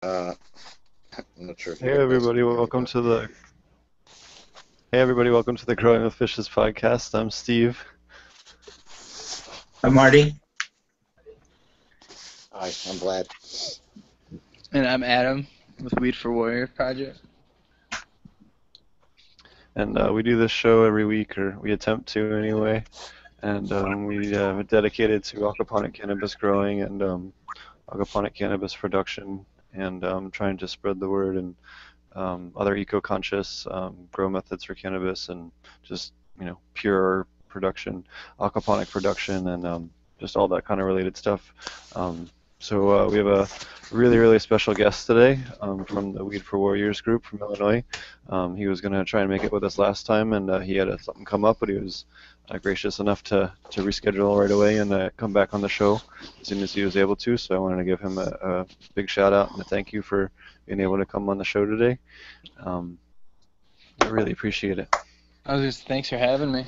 Uh, I'm not sure. If Hey everybody, welcome to the Hey everybody, welcome to the Growing with Fishes podcast. I'm Steve. I'm Marty. Hi, I'm Vlad. And I'm Adam with Weed for Warrior Project. And uh, we do this show every week, or we attempt to anyway. And um, we uh, dedicated to aquaponic cannabis growing and um, aquaponic cannabis production, and um, trying to spread the word and um, other eco-conscious um, grow methods for cannabis, and just you know pure production, aquaponic production, and um, just all that kind of related stuff. Um, so uh, we have a really, really special guest today from the Weed for Warriors group from Illinois. He was going to try and make it with us last time, and uh, he had uh, something come up, but he was uh, gracious enough to, to reschedule right away and uh, come back on the show as soon as he was able to. So I wanted to give him a, a big shout out and a thank you for being able to come on the show today. Um, I really appreciate it. I was just thanks for having me.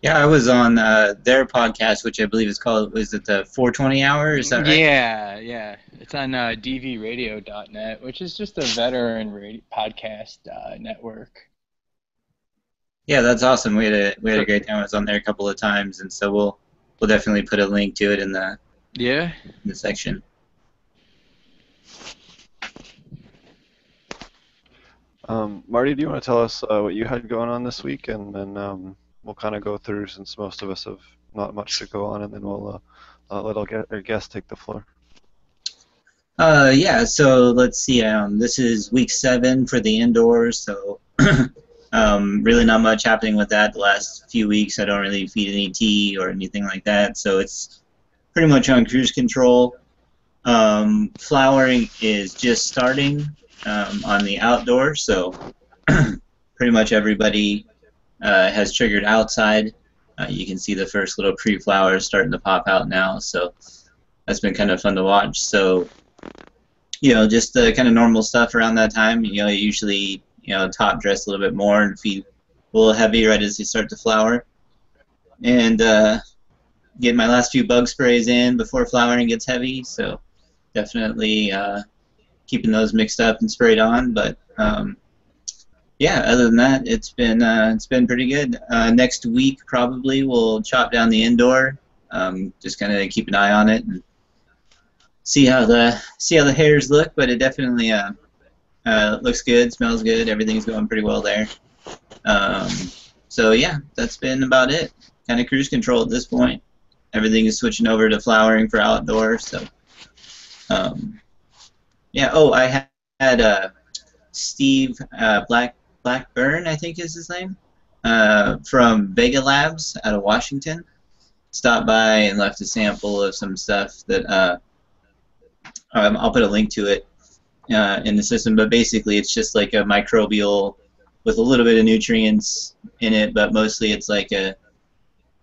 Yeah, I was on uh, their podcast, which I believe is called, was it the 420 Hour? Is that right? Yeah, yeah. It's on uh, dvradio.net, which is just a veteran radio podcast uh, network. Yeah, that's awesome. We had a we had a great time. I was on there a couple of times, and so we'll we'll definitely put a link to it in the Yeah. in the section. Um, Marty, do you want to tell us uh, what you had going on this week, and then um, we'll kind of go through since most of us have not much to go on, and then we'll uh, uh, let our gue- our guest take the floor. Uh, yeah. So let's see. Um, this is week seven for the indoors. So um, really not much happening with that the last few weeks. I don't really feed any tea or anything like that. So it's pretty much on cruise control. Um, flowering is just starting um, on the outdoor. So pretty much everybody uh, has triggered outside. Uh, you can see the first little pre-flowers starting to pop out now. So that's been kind of fun to watch. So you know, just the kind of normal stuff around that time. You know, usually, you know, top dress a little bit more and feed a little heavy right as they start to flower. And uh, get my last few bug sprays in before flowering gets heavy. So definitely uh, keeping those mixed up and sprayed on. But um, yeah, other than that, it's been uh, it's been pretty good. Uh, next week probably we'll chop down the indoor. Um, just kind of keep an eye on it and see how the see how the hairs look, but it definitely uh, uh, looks good, smells good, everything's going pretty well there. Um, so yeah, that's been about it. Kind of cruise control at this point. Everything is switching over to flowering for outdoor. So um, yeah. Oh, I had, had uh, Steve uh, Black Blackburn, I think is his name, uh, from Vega Labs out of Washington. Stopped by and left a sample of some stuff that uh, um, I'll put a link to it uh, in the system, but basically it's just like a microbial with a little bit of nutrients in it, but mostly it's like a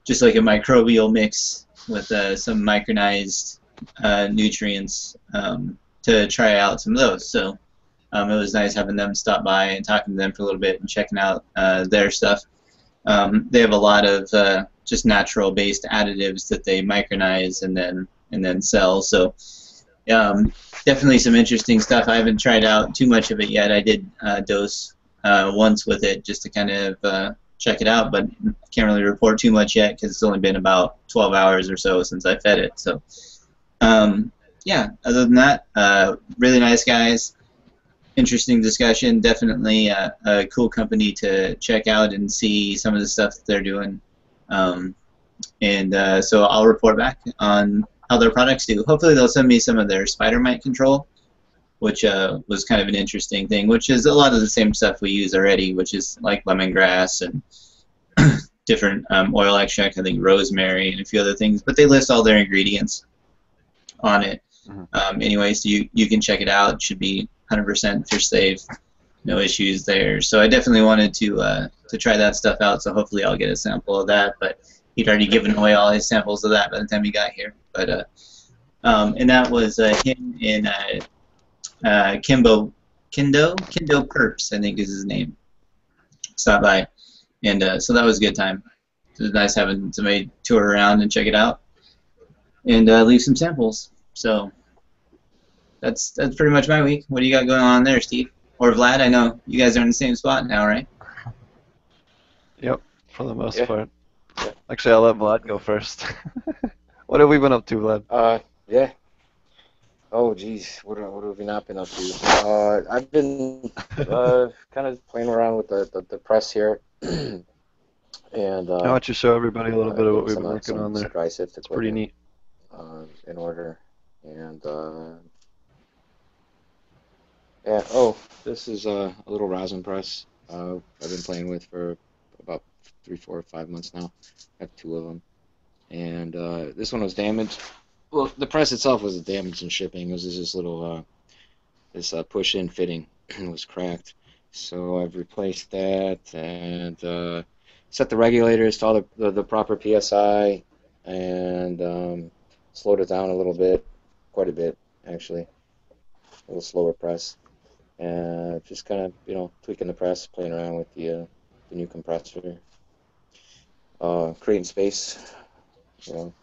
just like a microbial mix with uh, some micronized uh, nutrients um, to try out some of those. So um, it was nice having them stop by and talking to them for a little bit and checking out uh, their stuff. Um, they have a lot of uh, just natural-based additives that they micronize and then and then sell. So um, definitely some interesting stuff. I haven't tried out too much of it yet. I did uh, dose uh, once with it just to kind of uh, check it out, but can't really report too much yet because it's only been about 12 hours or so since I fed it. So, um, yeah. Other than that, uh, really nice guys. Interesting discussion. Definitely uh, a cool company to check out and see some of the stuff that they're doing. Um, and uh, so I'll report back on how their products do. Hopefully they'll send me some of their spider mite control, which uh, was kind of an interesting thing, which is a lot of the same stuff we use already, which is like lemongrass and different um, oil extract, I think rosemary and a few other things, but they list all their ingredients on it. Mhm. Um, anyway, so you, you can check it out. It should be 100% fish safe, no issues there. So I definitely wanted to uh, to try that stuff out. So hopefully I'll get a sample of that. But he'd already given away all his samples of that by the time he got here. But uh, um, and that was uh, him in uh, uh, Kimbo Kindo Kindo Perps, I think is his name. Stop by, and uh, so that was a good time. It was nice having somebody tour around and check it out, and uh, leave some samples. So that's that's pretty much my week. What do you got going on there, Steve? Or Vlad? I know you guys are in the same spot now, right? Yep, for the most Yeah. part. Actually, I'll let Vlad go first. what have we been up to, Vlad? Uh, yeah. Oh, geez, what, what have we not been up to? Uh, I've been uh, kind of playing around with the, the, the press here, and uh, Why don't you show everybody a little bit of what we've been working on there? It's pretty neat. Uh, in order, and uh, yeah. Oh, this is uh, a little rosin press. Uh, I've been playing with for three, four, five months now. I have two of them, and uh, this one was damaged. Well, the press itself was damaged in shipping. It was just this little uh, this uh, push-in fitting was cracked. So I've replaced that and uh, set the regulators to all the, the, the proper psi and um, slowed it down a little bit, quite a bit actually, a little slower press, and just kind of you know tweaking the press, playing around with the uh, the new compressor, uh, creating space, you know,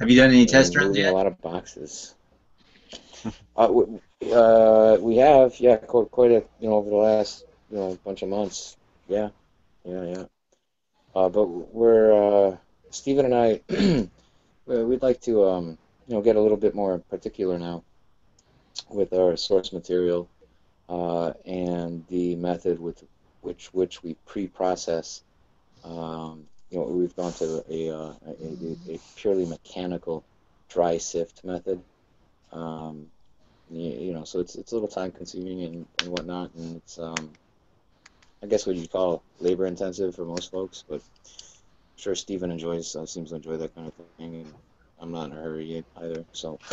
Have you done any test runs yet? A lot of boxes. uh, w- uh, we have, yeah, quite, quite a, you know, over the last, you know, bunch of months. Yeah, yeah, yeah. Uh, but we're, uh, Stephen and I, we'd like to, um, you know, get a little bit more particular now with our source material uh, and the method with which which we pre-process. Um, you know, we've gone to a, uh, a, a purely mechanical dry sift method. Um, you, you know, so it's it's a little time consuming and, and whatnot, and it's um, I guess what you call labor intensive for most folks, but I'm sure Stephen enjoys uh, seems to enjoy that kind of thing, and I'm not in a hurry either. So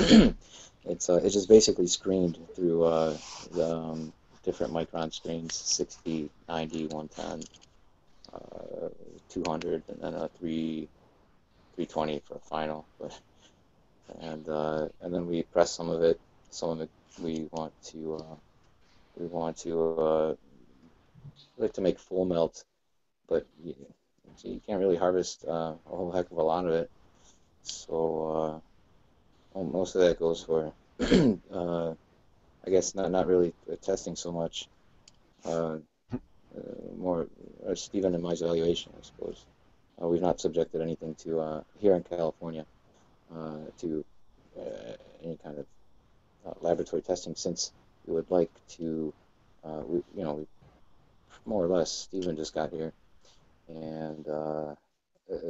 it's uh, it's just basically screened through uh, the um, different micron screens, 60, 90, 110, uh, 200, and then a 3 320 for a final, but and uh, and then we press some of it. Some of it we want to uh, we want to uh, like to make full melt, but you, so you can't really harvest uh, a whole heck of a lot of it. So uh, well, most of that goes for uh, I guess not not really testing so much. Uh, more uh, Stephen and my evaluation, I suppose. Uh, we've not subjected anything to uh, here in California to any kind of laboratory testing since we would like to, we, you know, we, more or less, Stephen just got here, and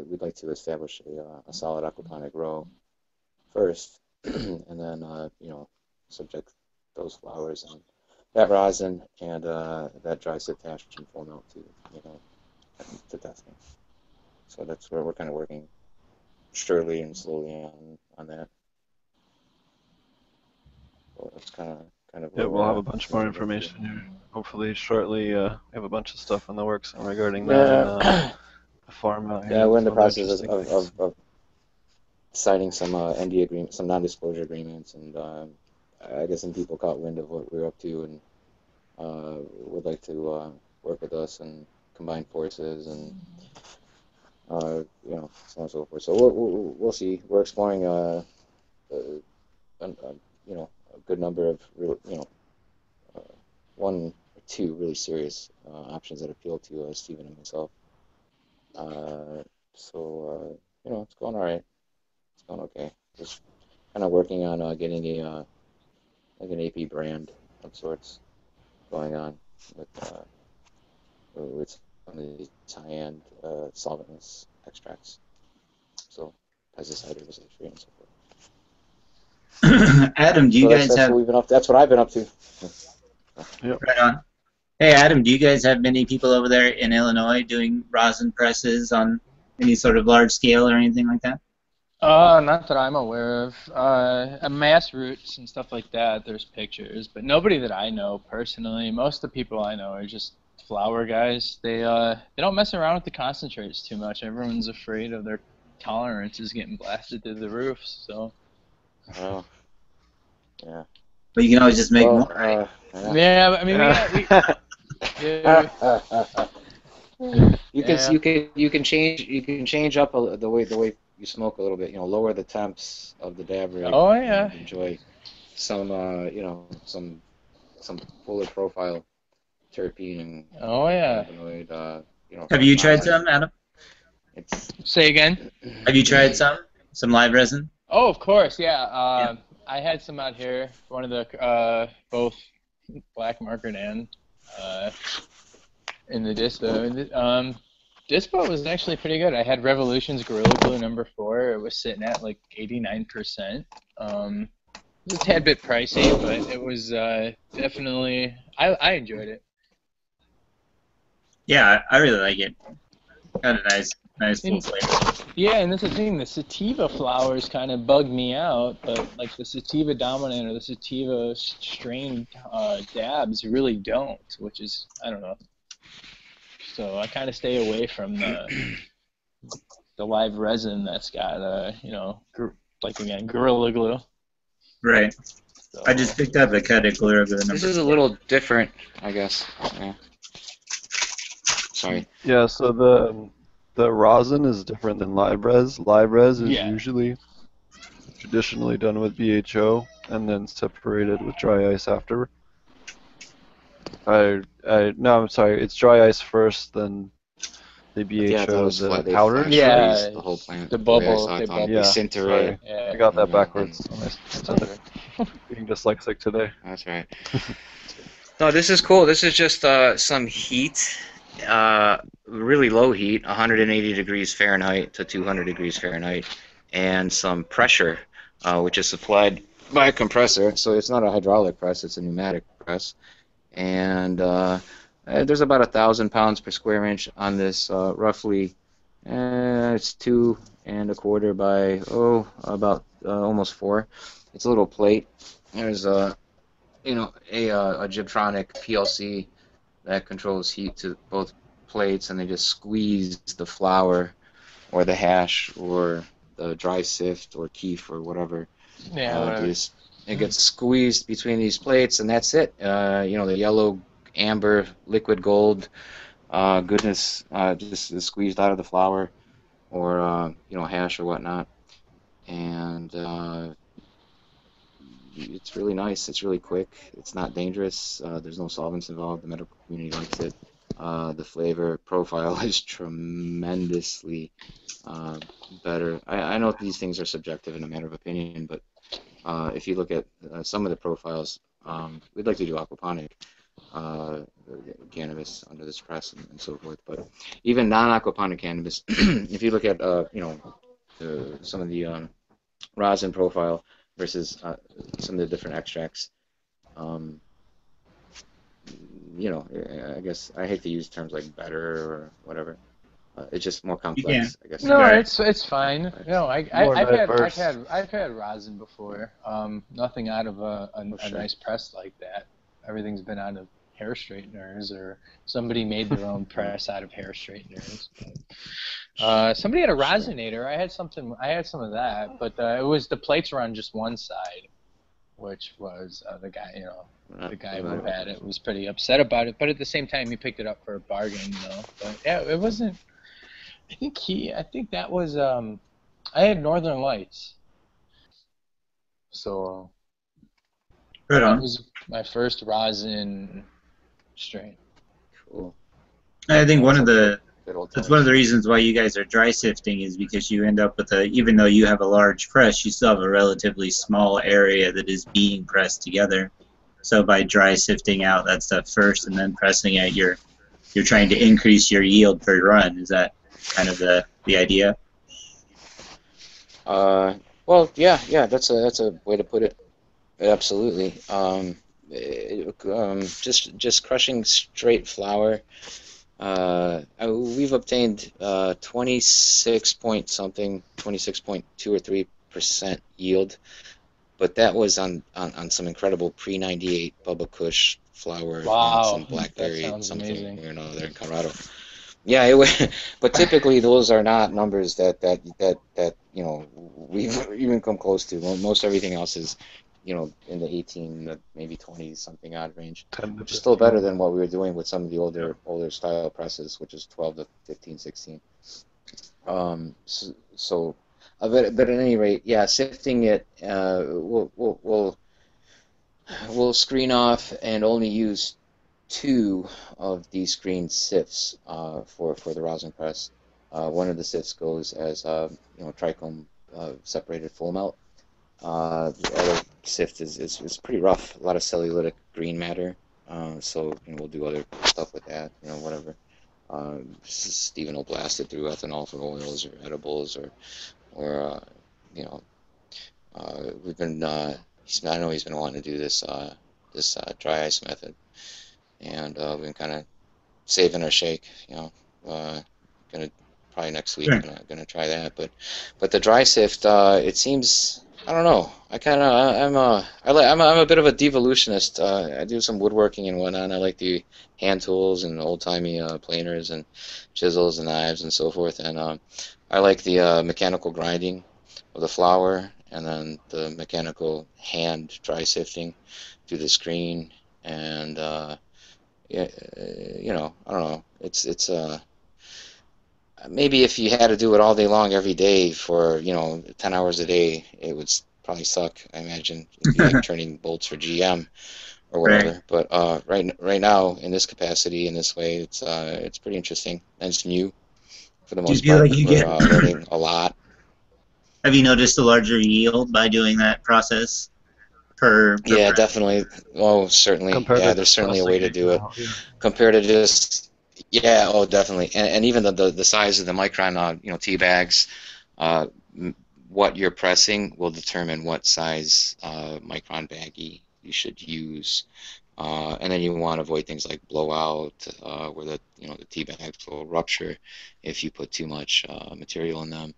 we'd like to establish a, a solid aquaponic row first, and then, you know, subject those flowers and that rosin and uh, that dry hash and full melt to, you know, to testing. So that's where we're kind of working surely and slowly on on that. So that's kind of kind of. Yeah, we'll have a bunch more information here. Hopefully, shortly. Uh, we have a bunch of stuff in the works regarding that. and, uh, the farm out here. yeah, we're in the process of, of, of, of signing some uh, ND agreements, some non-disclosure agreements, and um, I guess some people caught wind of what we're up to and uh, would like to uh, work with us and combine forces and uh, you know so on and so forth. So we'll, we'll, see. We're exploring uh, uh, an- uh, you know a good number of real, you know uh, one or two really serious options that appeal to Stephen and myself. So you know it's going all right. It's going okay. Just kind of working on getting a like an AP brand of sorts going on with uh, with some of these high-end uh, solventless extracts. So pesticide, herbicide free, and so forth. Adam, do you so that's, guys that's have what we've been up. That's what I've been up to. right on? Hey, Adam, do you guys have many people over there in Illinois doing rosin presses on any sort of large scale or anything like that? Uh, not that I'm aware of. Uh, at MassRoots and stuff like that, there's pictures, but nobody that I know personally. Most of the people I know are just flower guys. They uh, they don't mess around with the concentrates too much. Everyone's afraid of their tolerances getting blasted through the roof. So Oh, yeah. But you can always just make Well, more. Right? uh, yeah. yeah, I mean, we, we, yeah, you can Yeah. you can you can change you can change up a, the way the way you smoke a little bit. You know, lower the temps of the dab rig. Oh, yeah. Enjoy some uh, you know some some fuller profile terpene and Oh yeah. cannabinoid. Uh, you know. Have you tried compounds. some, Adam? It's Say again. Have you tried some? Some live resin? Oh, of course, yeah. Uh, I had some out here. One of the uh, both black market and uh, in the dispo. Um, dispo was actually pretty good. I had Revolution's Gorilla Glue number four. It was sitting at like 89%. Um, it was a tad bit pricey, but it was uh, definitely I, I enjoyed it. Yeah, I really like it. Got a nice, nice full In- flavor. Yeah, and that's the thing. The sativa flowers kind of bug me out, but like the sativa dominant or the sativa strain uh, dabs really don't, which is I don't know. So I kind of stay away from the the live resin that's got uh you know gor- like again gorilla glue. Right. So, I just picked up a cut of Glura with a this is a little different, I guess. Yeah. Sorry. Yeah, so the the rosin is different than LibRes. LibRes is Yeah. usually traditionally done with BHO and then separated with dry ice after. I I no, I'm sorry. It's dry ice first, then the BHO, yeah, the what powder. flash Yeah, the whole plant. the way bubble, saw it bubble. Yeah, Disintegrate. yeah. I got that backwards. I said it. Being dyslexic today. That's right. no, this is cool. This is just uh, some heat, uh, really low heat, 180 degrees Fahrenheit to 200 degrees Fahrenheit, and some pressure, uh, which is supplied by a compressor. So it's not a hydraulic press; it's a pneumatic press. And uh, uh, there's about a thousand pounds per square inch on this, uh, roughly. Uh, it's two and a quarter by oh about uh, almost four. It's a little plate. There's a you know a uh, a Gibtronic PLC that controls heat to both plates, and they just squeeze the flour or the hash or the dry sift or kief or whatever. Yeah, uh, whatever. just- it gets squeezed between these plates, and that's it. Uh, you know the yellow, amber, liquid gold uh, goodness uh, just is squeezed out of the flour or uh, you know hash or whatnot, and uh, it's really nice. It's really quick. It's not dangerous. Uh, there's no solvents involved. The medical community likes it. Uh, the flavor profile is tremendously uh, better. I, I know these things are subjective in a matter of opinion, but uh, if you look at uh, some of the profiles, um, we'd like to do aquaponic uh, cannabis under this press and, and so forth. But even non-aquaponic cannabis, if you look at uh, you know the, some of the um, rosin profile versus uh, some of the different extracts, um, you know, I guess I hate to use terms like better or whatever. Uh, it's just more complex, I guess. No, Right. it's it's fine. No, I, I, I've, had I've had I've had rosin before. Um, nothing out of a, a, Oh, a sure. nice press like that. Everything's been out of hair straighteners or somebody made their own press out of hair straighteners. Uh, somebody had a rosinator. I had something. I had some of that, but uh, it was the plates were on just one side, which was uh, the guy. You know, Uh, the guy who had it was pretty upset about it, but at the same time, he picked it up for a bargain, you know. But yeah, it wasn't. I think he. I think that was. Um, I had Northern Lights. So Right that on. was my first rosin strain. Cool. I think one of the that's one of the reasons why you guys are dry sifting is because you end up with a even though you have a large press, you still have a relatively small area that is being pressed together. So by dry sifting out that stuff first and then pressing it, you're you're trying to increase your yield per run. Is that kind of the the idea? Uh, well, yeah, yeah, that's a that's a way to put it. Absolutely. Um, it- um, just just crushing straight flour. Uh, uh, we've obtained uh, 26 point something, 26.2 or 3 percent yield, but that was on, on, on some incredible pre 98 Bubba Kush flour Wow, and some blackberry sounds something amazing. or another in Colorado. Yeah, it was, but typically those are not numbers that that that that you know we've even come close to. Most everything else is, you know, in the 18, maybe 20 something odd range, which is still better than what we were doing with some of the older older style presses, which is 12 to 15, 16. Um, so, so uh, but, but at any rate, yeah, sifting it, uh, we'll, we'll, we'll we'll screen off and only use two of these screen sifts uh, for for the rosin press. Uh, one of the sifts goes as uh, you know trichome uh, separated full melt. Uh, the other sift is, is, is pretty rough, a lot of cellulitic green matter. Uh, so you know, we'll do other stuff with that, you know, whatever. Stephen will blast it through ethanol for oils or edibles or, or you know, we've been. I know he's been wanting to do this this dry ice method, and uh, we've been kind of saving our shake. You know, uh, gonna probably next week Sure. gonna, gonna try that. But but the dry sift, uh, it seems. I don't know. I kind of I'm a I like I'm a, I'm a bit of a devolutionist. Uh, I do some woodworking and whatnot. I like the hand tools and old timey uh, planers and chisels and knives and so forth. And um, I like the uh, mechanical grinding of the flour and then the mechanical hand dry sifting through the screen and uh, yeah, uh, you know I don't know. It's it's uh maybe if you had to do it all day long every day for you know 10 hours a day it would probably suck i imagine like turning bolts for gm or whatever. But uh, right right now in this capacity in this way it's uh, it's pretty interesting. And it's new for the Do you most feel part. like you get- uh, a lot. Have you noticed a larger yield by doing that process per? per yeah press? definitely oh certainly Compared yeah there's certainly a way to do it now, yeah. compared to just yeah oh definitely and, and even the, the the size of the micron uh, you know tea bags uh, m- what you're pressing will determine what size uh, micron baggie you should use uh, and then you want to avoid things like blowout uh, where the you know the tea bags will rupture if you put too much uh, material in them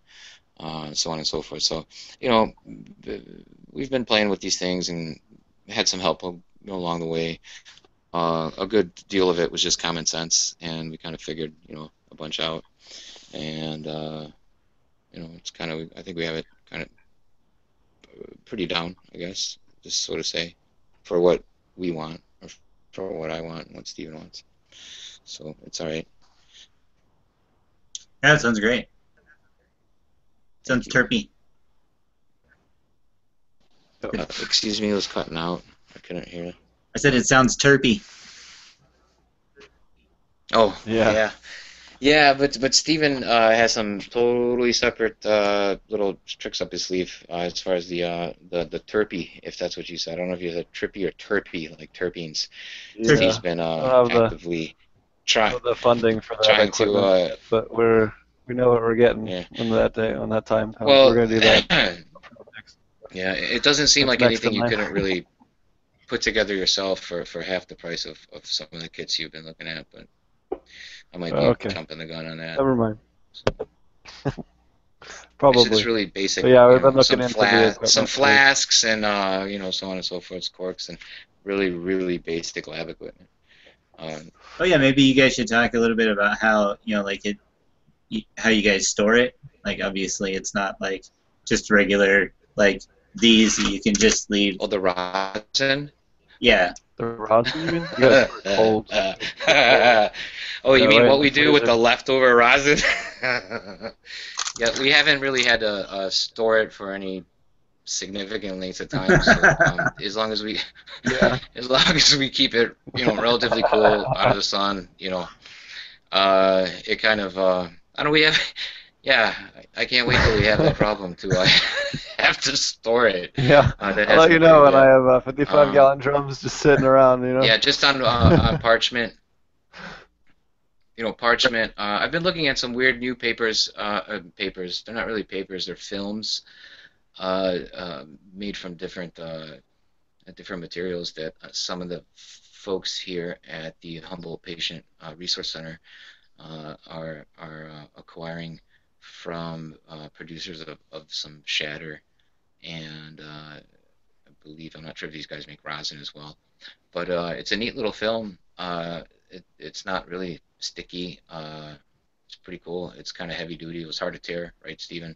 uh, so on and so forth so you know we've been playing with these things and had some help along the way uh, a good deal of it was just common sense, and we kind of figured, you know, a bunch out, and uh, you know, it's kind of, I think we have it kind of pretty down, I guess, just so to say, for what we want, or for what I want, and what Steven wants. So it's all right. Yeah, that sounds great. Sounds terpy. Uh, excuse me, it was cutting out. I couldn't hear. I said it sounds terpy. Oh, Yeah. yeah. Yeah, but but Stephen uh, has some totally separate uh, little tricks up his sleeve uh, as far as the uh, the the terpy, if that's what you said. I don't know if you said trippy or terpy, like terpenes. Yeah. He's been uh, I'll the- actively trying. The funding for that Trying to, uh, but we're we know what we're getting Yeah. on that day on that time. Well, we're gonna do that. yeah, it doesn't seem That's like anything you couldn't really put together yourself for, for half the price of, of some of the kits you've been looking at, but I might be Okay. jumping the gun on that. Never mind. It's Probably. just really basic. But yeah, we've you know, been looking some into fla- equipment some flasks and uh, you know so on and so forth, corks and really really basic lab equipment. Um, Oh yeah, maybe you guys should talk a little bit about how you know, like it, y- how you guys store it. Like obviously, it's not like just regular like these. You can just leave. oh, the rosin. Yeah, The rosin. you mean? You gotta store oh, you Yeah, mean what we do with the leftover rosin? yeah, we haven't really had to uh, store it for any significant lengths of time. So, um, as long as we, Yeah. as long as we keep it, you know, relatively cool out of the sun, you know, uh, it kind of, uh, I don't. We have, yeah, I I can't wait till we have that problem to uh, have to store it. Yeah. Uh, I'll let you know when I have uh, 55 Um, gallon drums just sitting around, you know? Yeah, just on uh, on parchment. You know, parchment. Uh, I've been looking at some weird new papers. Uh, uh, papers. They're not really papers. They're films, uh, uh, made from different uh, different materials that uh, some of the folks here at the Humboldt Patient uh, Resource Center uh, are are uh, acquiring from uh, producers of, of some shatter and uh, I believe I'm not sure if these guys make rosin as well but uh, it's a neat little film. Uh, it, it's not really sticky. Uh, it's pretty cool. It's kind of heavy duty. It was hard to tear, right, Steven?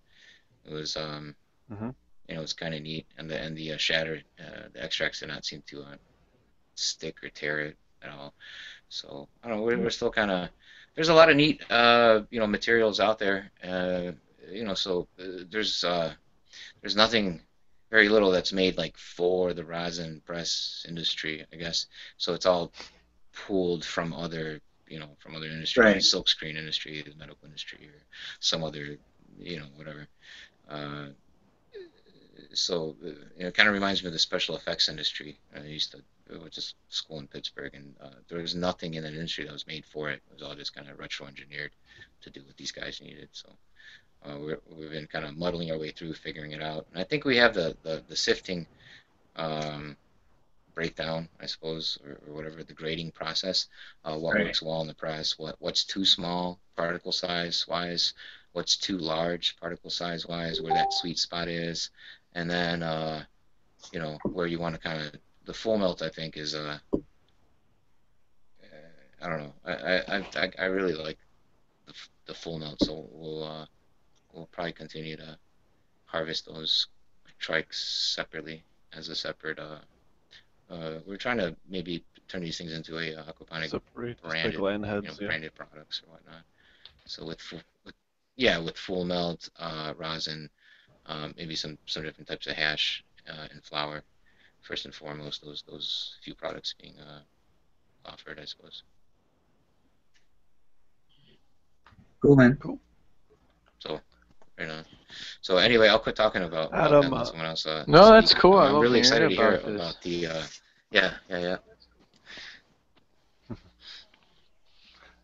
It was, um, Mhm. you know, it's kind of neat. And the and the uh, shatter, uh, the extracts did not seem to uh, stick or tear it at all. So I don't know. We're, we're still kind of there's a lot of neat, uh, you know, materials out there. Uh, you know, so uh, there's uh, there's nothing very little that's made like for the rosin press industry, I guess. So it's all pulled from other, you know, from other industries, Right. silkscreen industry, the medical industry, or some other, you know, whatever. Uh, so uh, you know, it kind of reminds me of the special effects industry. I used to I went to s- school in Pittsburgh, and uh, there was nothing in that industry that was made for it. It was all just kind of retro engineered to do what these guys needed. So uh, we're, we've been kind of muddling our way through, figuring it out. And I think we have the the, the sifting um, breakdown, I suppose, or, or whatever the grading process. Uh, what Right. works well in the press, what what's too small particle size wise, what's too large particle size wise, where that sweet spot is, and then uh, you know where you want to kind of the full melt. I think is uh, uh, I don't know. I I I, I really like the, the full melt, so we'll uh, we'll probably continue to harvest those trikes separately as a separate. Uh, uh, we're trying to maybe turn these things into a, uh aquaponic Separate, branded, land you know, yeah. branded products or whatnot. So with, full, with yeah, with full melt uh, rosin, um, maybe some some different types of hash uh, and flour. First and foremost, those those few products being uh, offered, I suppose. Cool, man. Cool. So, right on. So anyway, I'll quit talking about, about Adam, that. uh, someone else. Uh, No, that's speak. cool. I I'm really excited to hear about about the. Uh, yeah, yeah, yeah.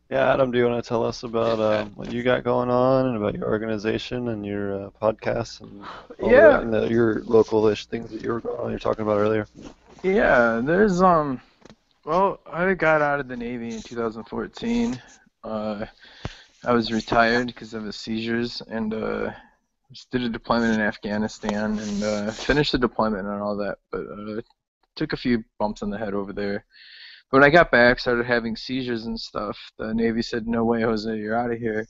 Yeah, Adam, do you want to tell us about uh, what you got going on and about your organization and your uh, podcasts and all Yeah. and the, your local-ish things that you were going you were talking about earlier? Yeah, there's um. Well, I got out of the Navy in 2014. Uh, I was retired because of the seizures, and uh, just did a deployment in Afghanistan and uh, finished the deployment and all that. But uh, took a few bumps in the head over there. But when I got back, started having seizures and stuff. The Navy said, "No way, Jose, you're out of here."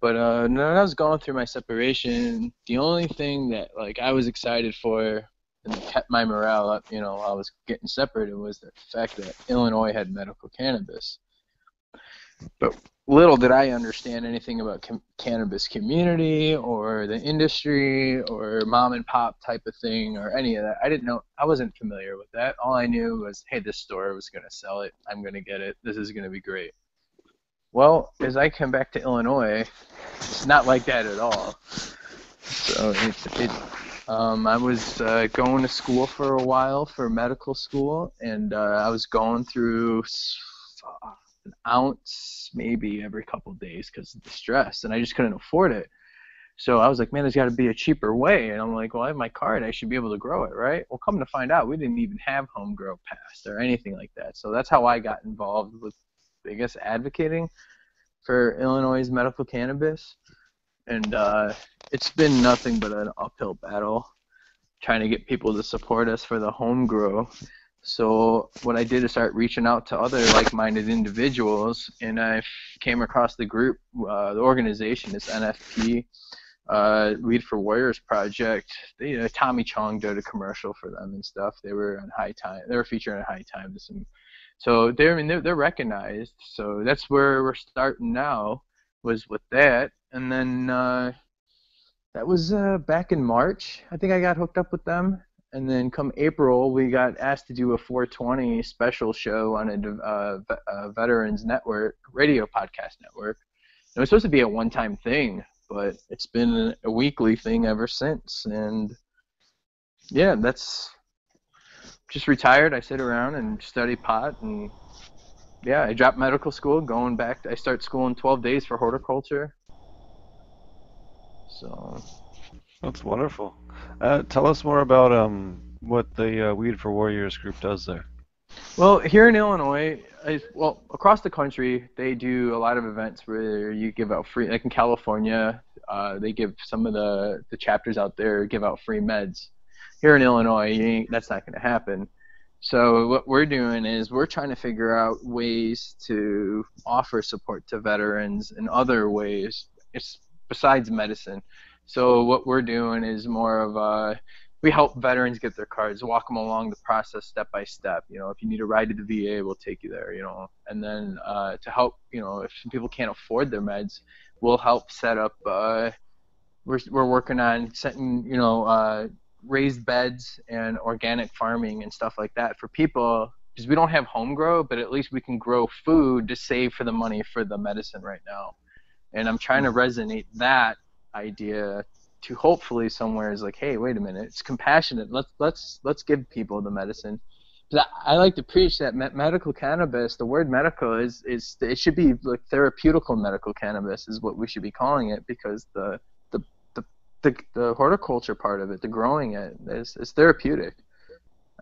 But uh, when I was going through my separation, the only thing that like I was excited for and kept my morale up, you know, while I was getting separated was the fact that Illinois had medical cannabis. But little did I understand anything about com- cannabis community or the industry or mom and pop type of thing or any of that. I didn't know. I wasn't familiar with that. All I knew was, hey, this store was going to sell it. I'm going to get it. This is going to be great. Well, as I come back to Illinois, it's not like that at all. So it, it um, I was uh, going to school for a while for medical school, and uh, I was going through an ounce maybe every couple days because of the stress, and I just couldn't afford it. So I was like, man, there's got to be a cheaper way. And I'm like, well, I have my card. I should be able to grow it, right? Well, come to find out, we didn't even have home grow past or anything like that. So that's how I got involved with, I guess, advocating for Illinois' medical cannabis. And uh, it's been nothing but an uphill battle trying to get people to support us for the home grow. So what I did is start reaching out to other like-minded individuals, and I came across the group, uh, the organization is NFP, uh, Weed for Warriors Project. They, uh, Tommy Chong did a commercial for them and stuff. They were on High Time. They were featured on High Times. And so they're, I mean, they're, they're recognized. So that's where we're starting now, was with that. And then uh, that was uh, back in March. I think I got hooked up with them. And then come April, we got asked to do a 420 special show on a uh, ve- uh, Veterans Network, radio podcast network. It was supposed to be a one-time thing, but it's been a weekly thing ever since. And yeah, that's just retired. I sit around and study pot, and yeah, I dropped medical school, going back. I start school in 12 days for horticulture. So That's wonderful. Uh, tell us more about um, what the uh, Weed for Warriors group does there. Well, here in Illinois, I, well, across the country, they do a lot of events where you give out free. Like in California, uh, they give some of the the chapters out there give out free meds. Here in Illinois, that's not going to happen. So what we're doing is we're trying to figure out ways to offer support to veterans in other ways. It's besides medicine. So what we're doing is more of a we help veterans get their cards, walk them along the process step by step. You know, if you need a ride to the VA, we'll take you there. You know, and then uh, to help, you know, if some people can't afford their meds, we'll help set up. Uh, we're we're working on setting, you know, uh, raised beds and organic farming and stuff like that for people because we don't have home grow, but at least we can grow food to save for the money for the medicine right now. And I'm trying to resonate that idea to hopefully somewhere is like, hey, wait a minute, it's compassionate. Let's let's let's give people the medicine. But I, I like to preach that me- medical cannabis. The word medical is is it should be like therapeutical medical cannabis is what we should be calling it because the the the the, the horticulture part of it, the growing it, is is therapeutic.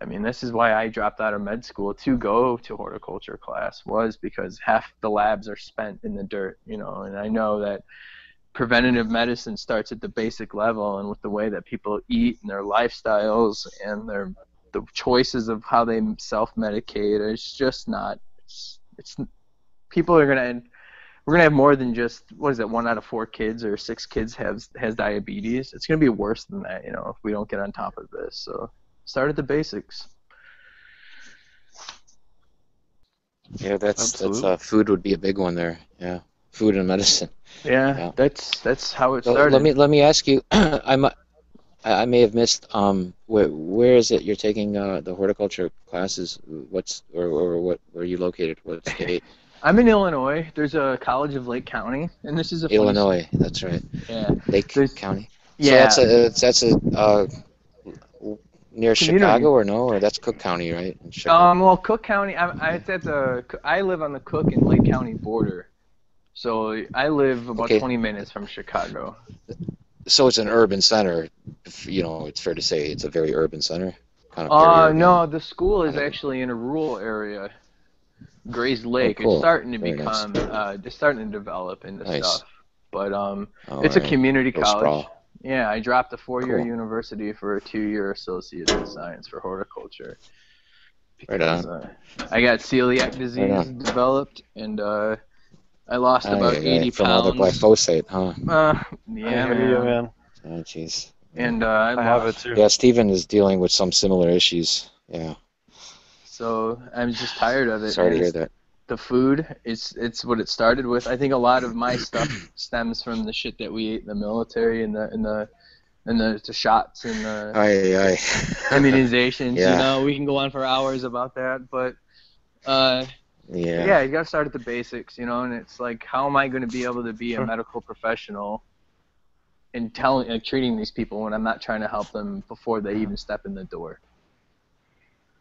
I mean, this is why I dropped out of med school to go to horticulture class was because half the labs are spent in the dirt, you know, and I know that preventative medicine starts at the basic level and with the way that people eat and their lifestyles and their the choices of how they self-medicate it's just not it's, it's people are going to we're going to have more than just what is it one out of four kids or six kids has has diabetes. It's going to be worse than that you know if we don't get on top of this. So start at the basics. Yeah, that's that's uh, food would be a big one there. Yeah, food and medicine. yeah, Yeah. that's that's how it So started let me let me ask you. I I may have missed. Um, where where is it you're taking uh, the horticulture classes? What's or, or what? Where are you located? What state? i'm in illinois there's a college of lake county and this is a Illinois. That's right. yeah Lake There's- County. yeah So that's a that's a uh, near Community. Chicago or no? Or that's Cook County, right? In Um, well, Cook County. I, I at the. I live on the Cook and Lake County border, so I live about Okay. 20 minutes from Chicago. so it's an urban center. If, you know, it's fair to say it's a very urban center. Kind of. Uh, no, the school is actually in a rural area, Grayslake. Oh, cool. It's starting to Very nice. become. Uh, it's starting to develop into Nice. stuff, but um, All it's a community Go college. sprawl. Yeah, I dropped a four-year Cool. university for a two-year associate in science for horticulture. Right Because, uh, I got celiac disease on. developed, and uh, I lost Aye, about aye, 80 from all the pounds. glyphosate, huh? Uh, I yeah, hear man. man. Oh, jeez. And uh, I, I have it lost- too. Yeah, Steven is dealing with some similar issues. Yeah. So I'm just tired of it. Sorry to hear that. The food, it's it's what it started with. I think a lot of my stuff stems from the shit that we ate in the military and the and the and the, the shots and the Aye, aye. immunizations. Yeah. You know, we can go on for hours about that, but uh, yeah. yeah, you got to start at the basics. You know, and it's like, how am I going to be able to be a medical professional and telling, like, treating these people when I'm not trying to help them before they even step in the door?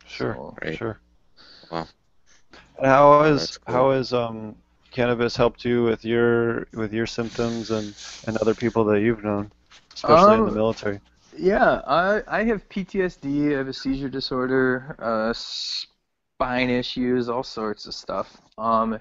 Sure, So- Right. sure. Wow. And how is That's cool. how is um cannabis helped you with your with your symptoms and and other people that you've known, especially in the Um, military? Yeah, I I have PTSD. I have a seizure disorder, uh, spine issues, all sorts of stuff. Um,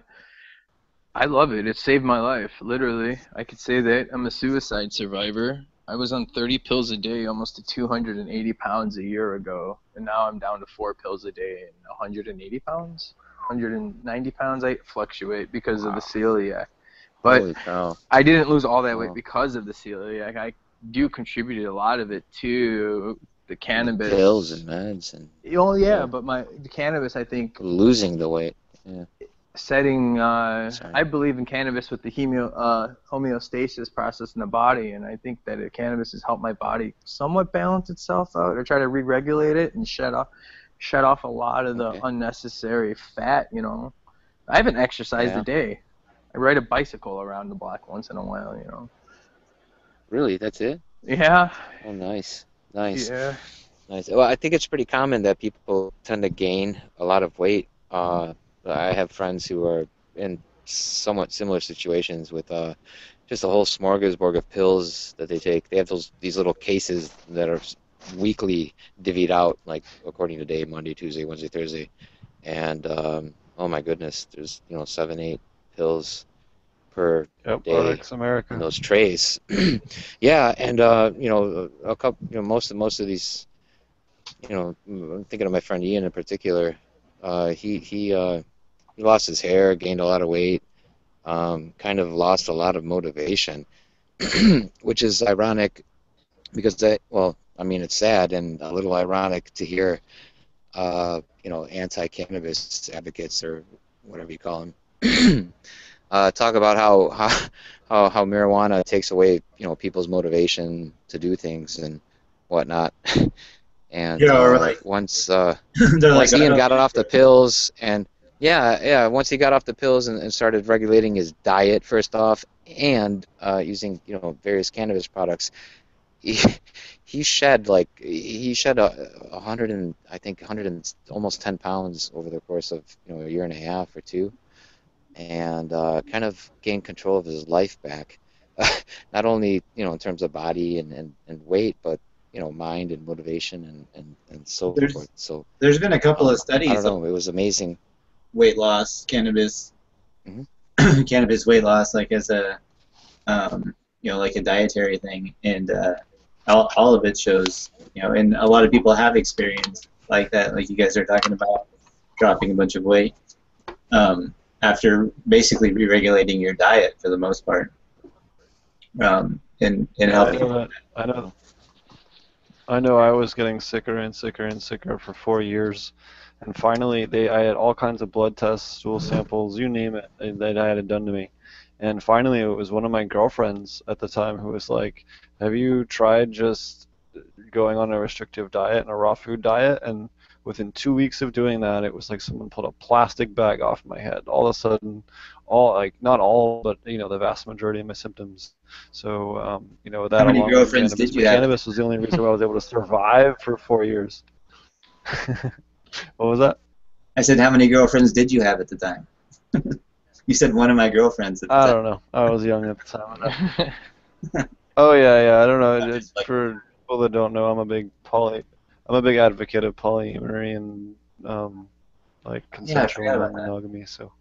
I love it. It saved my life, literally. I could say that I'm a suicide survivor. I was on 30 pills a day, almost to 280 pounds a year ago, and now I'm down to four pills a day and 180 pounds, 190 pounds. I fluctuate because of the celiac, but I didn't lose all that weight Wow. because of the celiac. I do contributed a lot of it to the cannabis. Pills and meds and Oh yeah, Yeah. but my the cannabis, I think, losing the weight. Yeah. setting. Uh. I believe in cannabis with the uh, homeostasis process in the body, and I think that cannabis has helped my body somewhat balance itself out or try to re-regulate it and shut off, shed off a lot of the Okay. unnecessary fat. You know, I haven't exercised Yeah. a day. I ride a bicycle around the block once in a while. You know. Really, that's it? Yeah. Oh, nice. Nice. Yeah. Nice. Well, I think it's pretty common that people tend to gain a lot of weight. Uh, I have friends who are in somewhat similar situations with uh, just a whole smorgasbord of pills that they take. They have those these little cases that are weekly divvied out, like according to day, Monday, Tuesday, Wednesday, Thursday, and um, oh my goodness, there's you know seven, eight pills per Yep, day in those trays. yeah, and uh, you know, a couple, you know, most of most of these, you know, I'm thinking of my friend Ian in particular. Uh, he he uh, he lost his hair, gained a lot of weight, um, kind of lost a lot of motivation, which is ironic because that well, I mean, it's sad and a little ironic to hear, uh, you know, anti-cannabis advocates or whatever you call them. Uh, talk about how, how how how marijuana takes away you know people's motivation to do things and whatnot. And Yeah, uh, like- once uh, once like, Ian "Oh, got off the pills and yeah, yeah, once he got off the pills and, and started regulating his diet first off and uh, using you know various cannabis products, he, he shed like he shed a, a hundred and I think hundred and almost ten pounds over the course of you know a year and a half or two, and uh, kind of gained control of his life back, not only you know in terms of body and, and, and weight, but you know mind and motivation and, and, and so There's- forth. So There's been a couple of studies I don't know, it was amazing. weight loss, cannabis, Mhm. cannabis weight loss, like as a, um, you know, like a dietary thing, and uh, all, all of it shows, you know, and a lot of people have experienced like that, like you guys are talking about, dropping a bunch of weight, um, after basically re-regulating your diet for the most part, um, and and I know that. I know. I know. I was getting sicker and sicker and sicker for four years, and finally, they I had all kinds of blood tests, stool samples, you name it, eh, that I had it done to me, and finally, it was one of my girlfriends at the time who was like, "Have you tried just going on a restrictive diet and a raw food diet?" And within two weeks of doing that, it was like someone pulled a plastic bag off my head. All of a sudden, all like not all, but you know, the vast majority of my symptoms. So um, you know that How many along with girlfriends cannabis, did you have? Cannabis was the only reason why I was able to survive for four years. what was that? I said, how many girlfriends did you have at the time? you said one of my girlfriends at the I time. don't know. I was young at the time. Oh yeah, yeah. I don't know. It- Like- for people that don't know, I'm a big poly. I'm a big advocate of polyamory and um, like consensual forgot about that. non-monogamy. So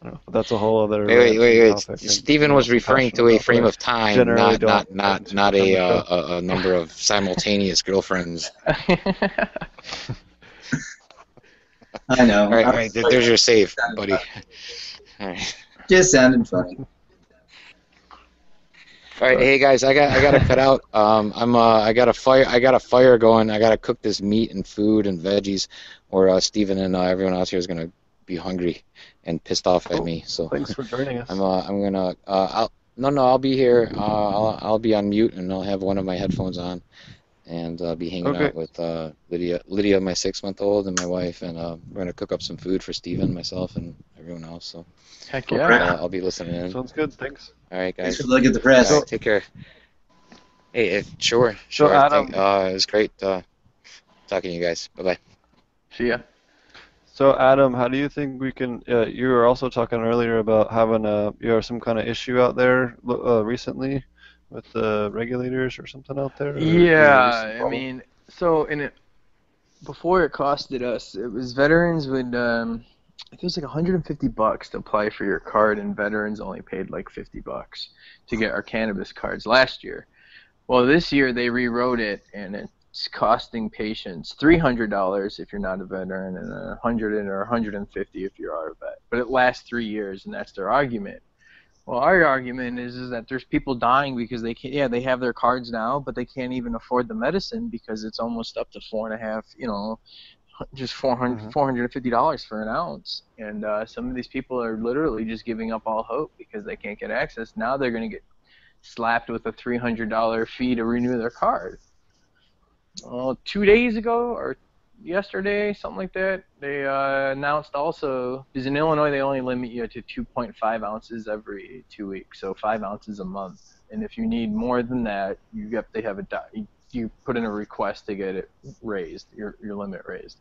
I don't know. But that's a whole other. Wait, wait, wait, wait. Stephen was referring to a frame of time, not don't not not not a, uh, a a number of simultaneous girlfriends. I know. All right, all right. There's your save, buddy. All right. Just sounded funny. All right, hey guys, I got I got to cut out. Um, I'm uh, I got a fire I got a fire going. I got to cook this meat and food and veggies, or uh, Steven and uh, everyone else here is gonna be hungry and pissed off at Cool. me. So Thanks for joining us. I'm uh, I'm gonna uh, I'll no no I'll be here. Uh, I'll I'll be on mute and I'll have one of my headphones on, and uh, be hanging Okay. out with uh, Lydia Lydia my six month old and my wife, and uh, we're gonna cook up some food for Steven, myself, and everyone else. So Heck yeah. Uh, I'll be listening in. Sounds good. Thanks. All right, Thanks guys. for the look at the press. right, take care. Hey, sure, sure. Adam- Thank- uh, it was great uh, talking to you guys. Bye bye. See ya. So Adam, how do you think we can? Uh, you were also talking earlier about having a you know some kind of issue out there uh, recently with the regulators or something out there. or- or some Yeah, I mean, so in it before it costed us, it was veterans would um, I think it was like 150 bucks to apply for your card, and veterans only paid like 50 bucks to get our cannabis cards last year. Well, this year they rewrote it, and it's costing patients $300 if you're not a veteran, and 100 or 150 if you are a vet. But it lasts three years, and that's their argument. Well, our argument is is that there's people dying because they can't. Yeah, they have their cards now, but they can't even afford the medicine because it's almost up to four and a half. You know, just 400 Mhm. 450 dollars for an ounce. And uh, some of these people are literally just giving up all hope because they can't get access. Now they're going to get slapped with a $300 fee to renew their card. Well, two days ago or yesterday, something like that, they uh, announced also because in Illinois they only limit you to 2.5 ounces every two weeks, so five ounces a month. And if you need more than that, you have to have a di- you put in a request to get it raised, your your limit raised.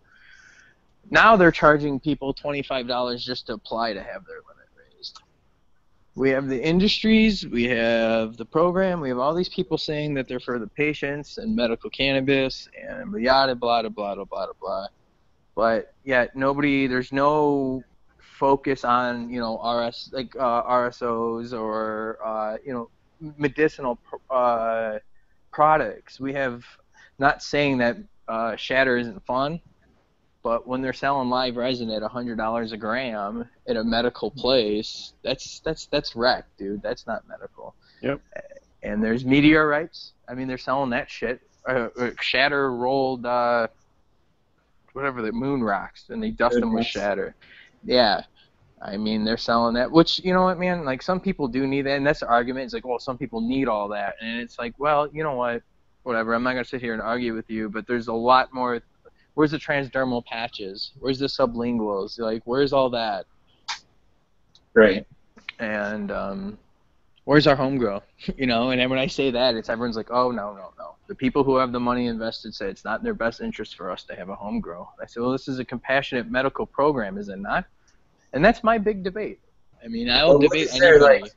Now they're charging people $25 just to apply to have their limit raised. We have the industries, we have the program, we have all these people saying that they're for the patients and medical cannabis and yada blah blah blah blah blah blah. But yet nobody, there's no focus on you know RS like uh, RSOs or uh, you know medicinal uh, products. We have not saying that uh, shatter isn't fun, but when they're selling live resin at hundred dollars a gram at a medical place, that's that's that's wreck, dude. That's not medical. Yep. And there's meteorites. I mean, they're selling that shit. Uh, uh, shatter rolled, uh, whatever the moon rocks, and they dust them with shatter. Yeah. I mean, they're selling that, which you know what, man. Like some people do need that, and that's the argument. It's like, well, some people need all that, and it's like, well, you know what? whatever. I'm not gonna sit here and argue with you, but there's a lot more. Where's the transdermal patches? Where's the sublinguals? Like, where's all that? Right. And um, where's our home grow? you know, and when I say that, it's everyone's like, oh no, no, no. The people who have the money invested say it's not in their best interest for us to have a home grow. I said, well, this is a compassionate medical program, is it not? And that's my big debate. I mean, I don't Well, debate anybody. like-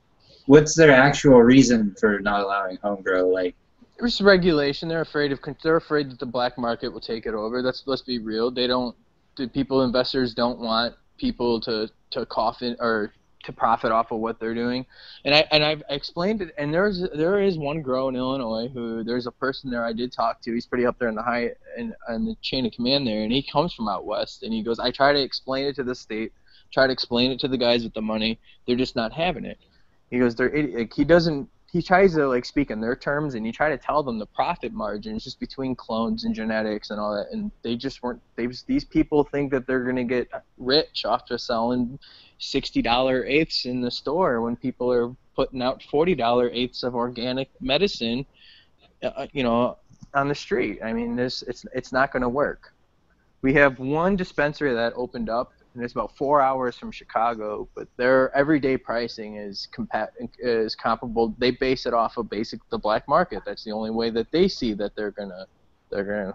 What's their actual reason for not allowing home grow? Like, There's regulation. They're afraid of. They're afraid that the black market will take it over. Let's let's be real. They don't. The people, investors, don't want people to to coffin or to profit off of what they're doing. And I and I've explained it. And there's there is one grow in Illinois who there's a person there I did talk to. He's pretty up there in the high in, in the chain of command there, and he comes from out west. And he goes, I try to explain it to the state, try to explain it to the guys with the money. They're just not having it. He goes, they're idi- like, he doesn't. He tries to like speak in their terms, and you try to tell them the profit margins just between clones and genetics and all that, and they just weren't. They was- these people think that they're gonna get rich off just selling sixty dollar eighths in the store when people are putting out forty dollar eighths of organic medicine, uh, you know, on the street. I mean, this it's it's not gonna work. We have one dispensary that opened up and it's about four hours from Chicago, but their everyday pricing is compa- is comparable. They base it off of basic the black market. That's the only way that they see that they're gonna they're gonna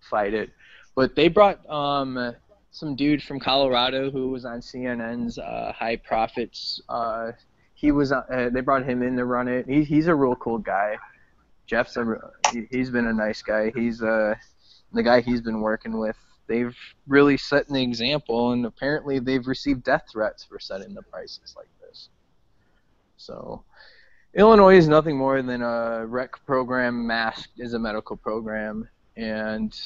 fight it. But they brought um, some dude from Colorado who was on CNN's uh, High Profits. Uh, he was uh, they brought him in to run it. He, he's a real cool guy. Jeff's a he, he's been a nice guy. He's uh the guy he's been working with they've really set an example, and apparently they've received death threats for setting the prices like this. So, Illinois is nothing more than a rec program masked as a medical program, and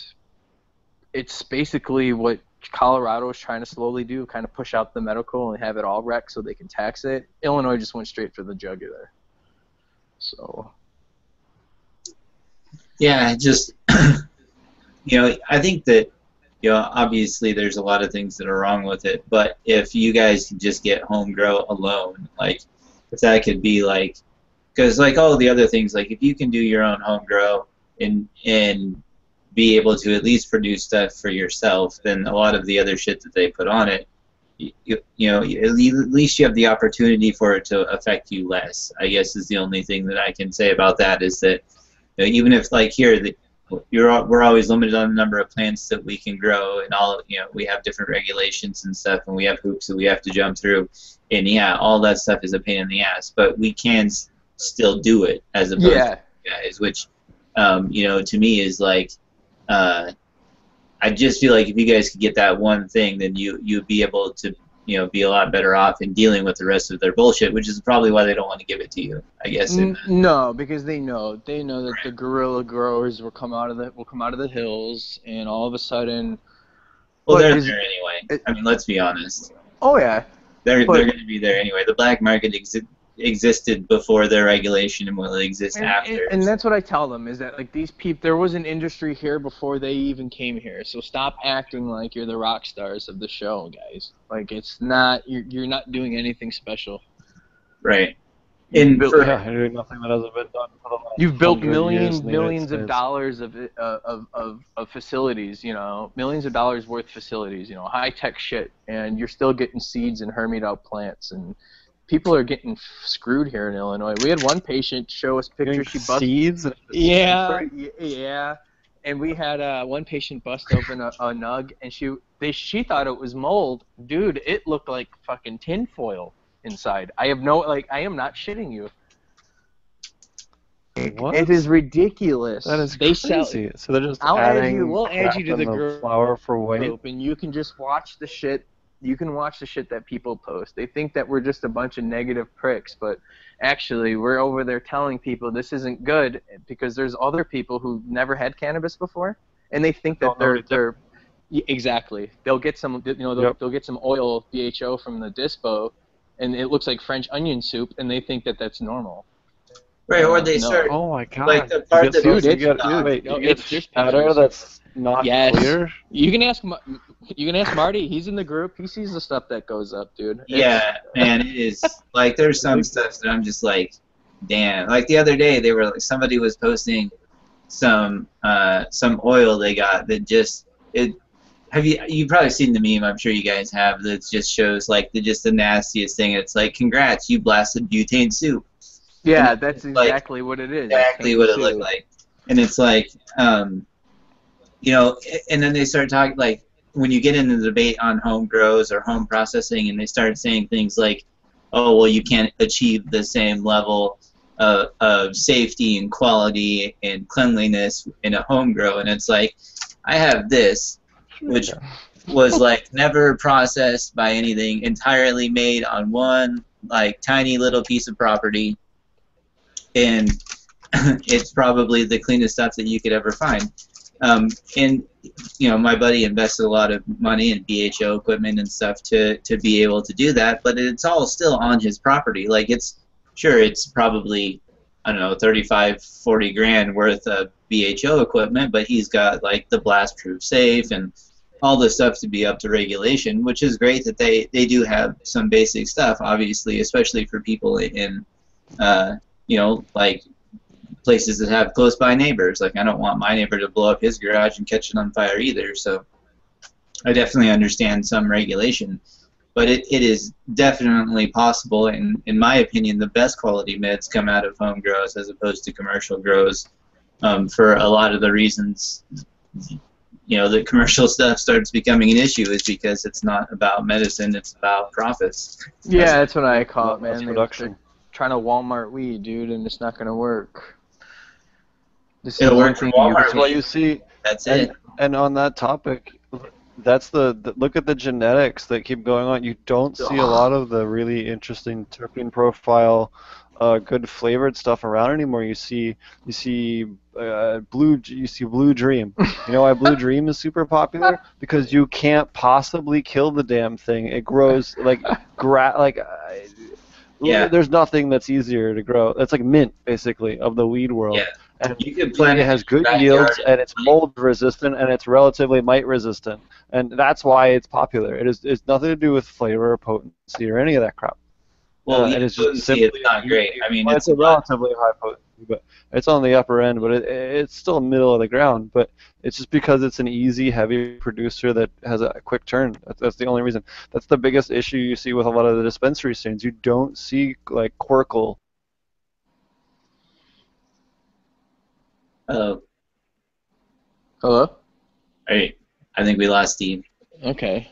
it's basically what Colorado is trying to slowly do, kind of push out the medical and have it all rec so they can tax it. Illinois just went straight for the jugular. So, yeah, just you know, I think that you know, obviously there's a lot of things that are wrong with it, but if you guys can just get home grow alone, like if that could be like, because like all the other things, like if you can do your own home grow and and be able to at least produce stuff for yourself, then a lot of the other shit that they put on it, you, you, know, at at least you have the opportunity for it to affect you less. I guess is the only thing that I can say about that is that you know, even if like here the you're we're always limited on the number of plants that we can grow and all you know we have different regulations and stuff and we have hoops that we have to jump through. And yeah all that stuff is a pain in the ass but we can s- still do it as opposed yeah, to you guys which um, you know to me is like uh, I just feel like if you guys could get that one thing then you you'd be able to you know be a lot better off in dealing with the rest of their bullshit which is probably why they don't want to give it to you I guess. N- uh, no, because they know they know that the guerrilla growers will come out of the will come out of the hills, and all of a sudden, well they're is- there anyway. it- I mean let's be honest. Oh yeah, They're But- they're going to be there anyway. The black market exi- existed before their regulation and will exist and, after. and, and that's what I tell them is that like these people, there was an industry here before they even came here. So stop acting like you're the rock stars of the show, guys. Like it's not you're you're not doing anything special. right. In And built- for- Yeah, you're doing nothing that hasn't been done for the last You've built 100 millions, years in the United millions of dollars of, uh, of of of facilities. You know, millions of dollars worth of facilities. You know, high tech shit, and you're still getting seeds and hermit out plants, and people are getting screwed here in Illinois. We had one patient show us pictures. She busted. seeds. Yeah, yeah. And we had uh, one patient bust open a, a nug, and she they she thought it was mold. Dude, it looked like fucking tinfoil inside. I have no like. I am not shitting you. What? It is ridiculous. That is they crazy. sell so they're just I'll add you- we'll add you to crap the in group. flour for weight. group, and you can just watch the shit. You can watch the shit that people post. They think that we're just a bunch of negative pricks, but actually, we're over there telling people this isn't good because there's other people who never had cannabis before, and they think that they're they're exactly. They'll get some, you know, they'll, Yep. they'll get some oil BHO from the dispo, and it looks like French onion soup, and they think that that's normal. Right, or they No. start Oh my god! like the part get that those- Dude, it's- get, dude, wait, no, you get it's just shatter pictures. that's not Yes. clear. You can ask, you can ask Marty. He's in the group. He sees the stuff that goes up, dude. It's- Yeah, man, it is like there's some stuff that I'm just like, damn. Like the other day, they were like somebody was posting some uh, some oil they got that just it. Have you you probably seen the meme? I'm sure you guys have. That just shows like the just the nastiest thing. It's like, congrats, you blasted butane soup. Yeah, And that's like, exactly what it is. exactly what it looked like. And it's like, um, you know, and then they start talking like when you get into the debate on home grows or home processing, and they start saying things like, "Oh, well, you can't achieve the same level of, of safety and quality and cleanliness in a home grow," and it's like, I have this, which was like never processed by anything, entirely made on one like tiny little piece of property, and it's probably the cleanest stuff that you could ever find. Um, and you know, my buddy invested a lot of money in BHO equipment and stuff to to be able to do that, but it's all still on his property. Like it's sure it's probably I don't know 35, 40 grand worth of BHO equipment, but he's got like the blast-proof safe and all the stuff to be up to regulation, which is great that they they do have some basic stuff, obviously, especially for people in uh, you know like places that have close by neighbors. Like I don't want my neighbor to blow up his garage and catch it on fire either. So I definitely understand some regulation. But it, it is definitely possible and in my opinion the best quality meds come out of home grows as opposed to commercial grows um, for a lot of the reasons you know the commercial stuff starts becoming an issue is because it's not about medicine, it's about profits. Yeah, that's what I call it, Mass man. They- production. Trying to Walmart weed, dude, and it's not gonna work. This It'll work for Walmart That's you see, That's it. and, and on that topic, that's the, the look at the genetics that keep going on. You don't see a lot of the really interesting terpene profile, uh, good flavored stuff around anymore. You see you see uh, blue you see Blue Dream. You know why Blue Dream is super popular? Because you can't possibly kill the damn thing. It grows like gra- like. Uh, Yeah. There's nothing that's easier to grow. It's like mint, basically, of the weed world. Yeah. And You can plant it has good yields and and it's mold resistant and it's relatively mite resistant and that's why it's popular it is it's nothing to do with flavor or potency or any of that crap Well, Uh, yeah, it is just simply it's not great. I mean, well, it's, it's, a relatively high potency but it's on the upper end but it, it's still middle of the ground but it's just because it's an easy heavy producer that has a quick turn that's, that's the only reason that's the biggest issue you see with a lot of the dispensary strains you don't see like Quirkle uh, Hello. right. I think we lost Steve. Okay.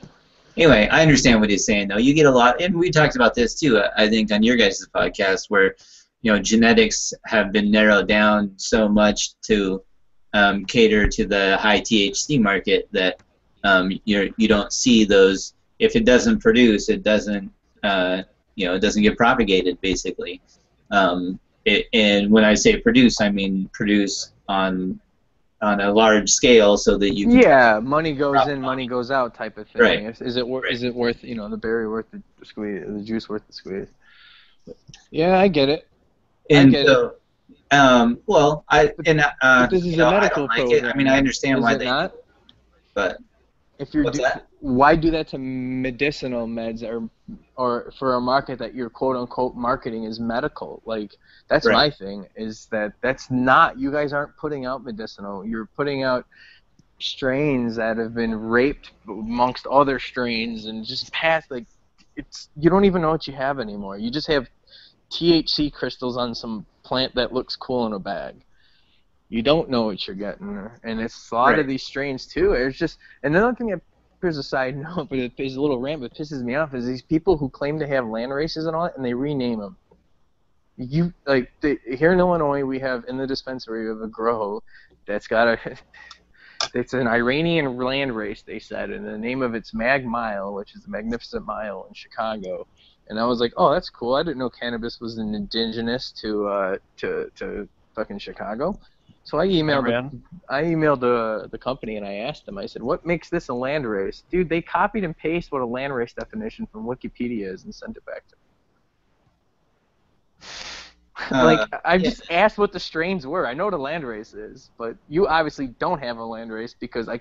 Anyway, I understand what he's saying, though. You get a lot, and we talked about this too. I think on your guys' podcast, where you know genetics have been narrowed down so much to um, cater to the high THC market that um, you you don't see those. If it doesn't produce, it doesn't uh, you know it doesn't get propagated basically. Um, it, and when I say produce, I mean produce on on a large scale so that you can Yeah, money goes in, off. money goes out, type of thing. Right. Is, is it worth? Right. Is it worth? You know, the berry worth the squeeze, the juice worth the squeeze. Yeah, I get it. I And get so, um, well, I and uh, this is you a know, I medical don't like it. I mean, I understand Is why it they, not? but If you're What's do- that? why do that to medicinal meds or or for a market that you're quote unquote marketing is medical? Like that's Right. my thing is that that's not you guys aren't putting out medicinal. You're putting out strains that have been raped amongst other strains and just passed like it's you don't even know what you have anymore. You just have THC crystals on some plant that looks cool in a bag. You don't know what you're getting, and it's a lot Right. of these strains too. It's just and another thing that here's a side note, but it is a little rant, but pisses me off is these people who claim to have land races and all that, and they rename them. You like the, here in Illinois, we have in the dispensary we have a grow that's got a it's an Iranian land race they said, and the name of it's Mag Mile, which is the Magnificent Mile in Chicago. And I was like, oh, that's cool. I didn't know cannabis was an indigenous to uh, to to fucking Chicago. So I emailed the, I emailed the the company and I asked them. I said, "What makes this a land race, dude?" They copied and pasted what a land race definition from Wikipedia is and sent it back to me. Uh, like I yeah. just asked what the strains were. I know what a land race is, but you obviously don't have a land race because I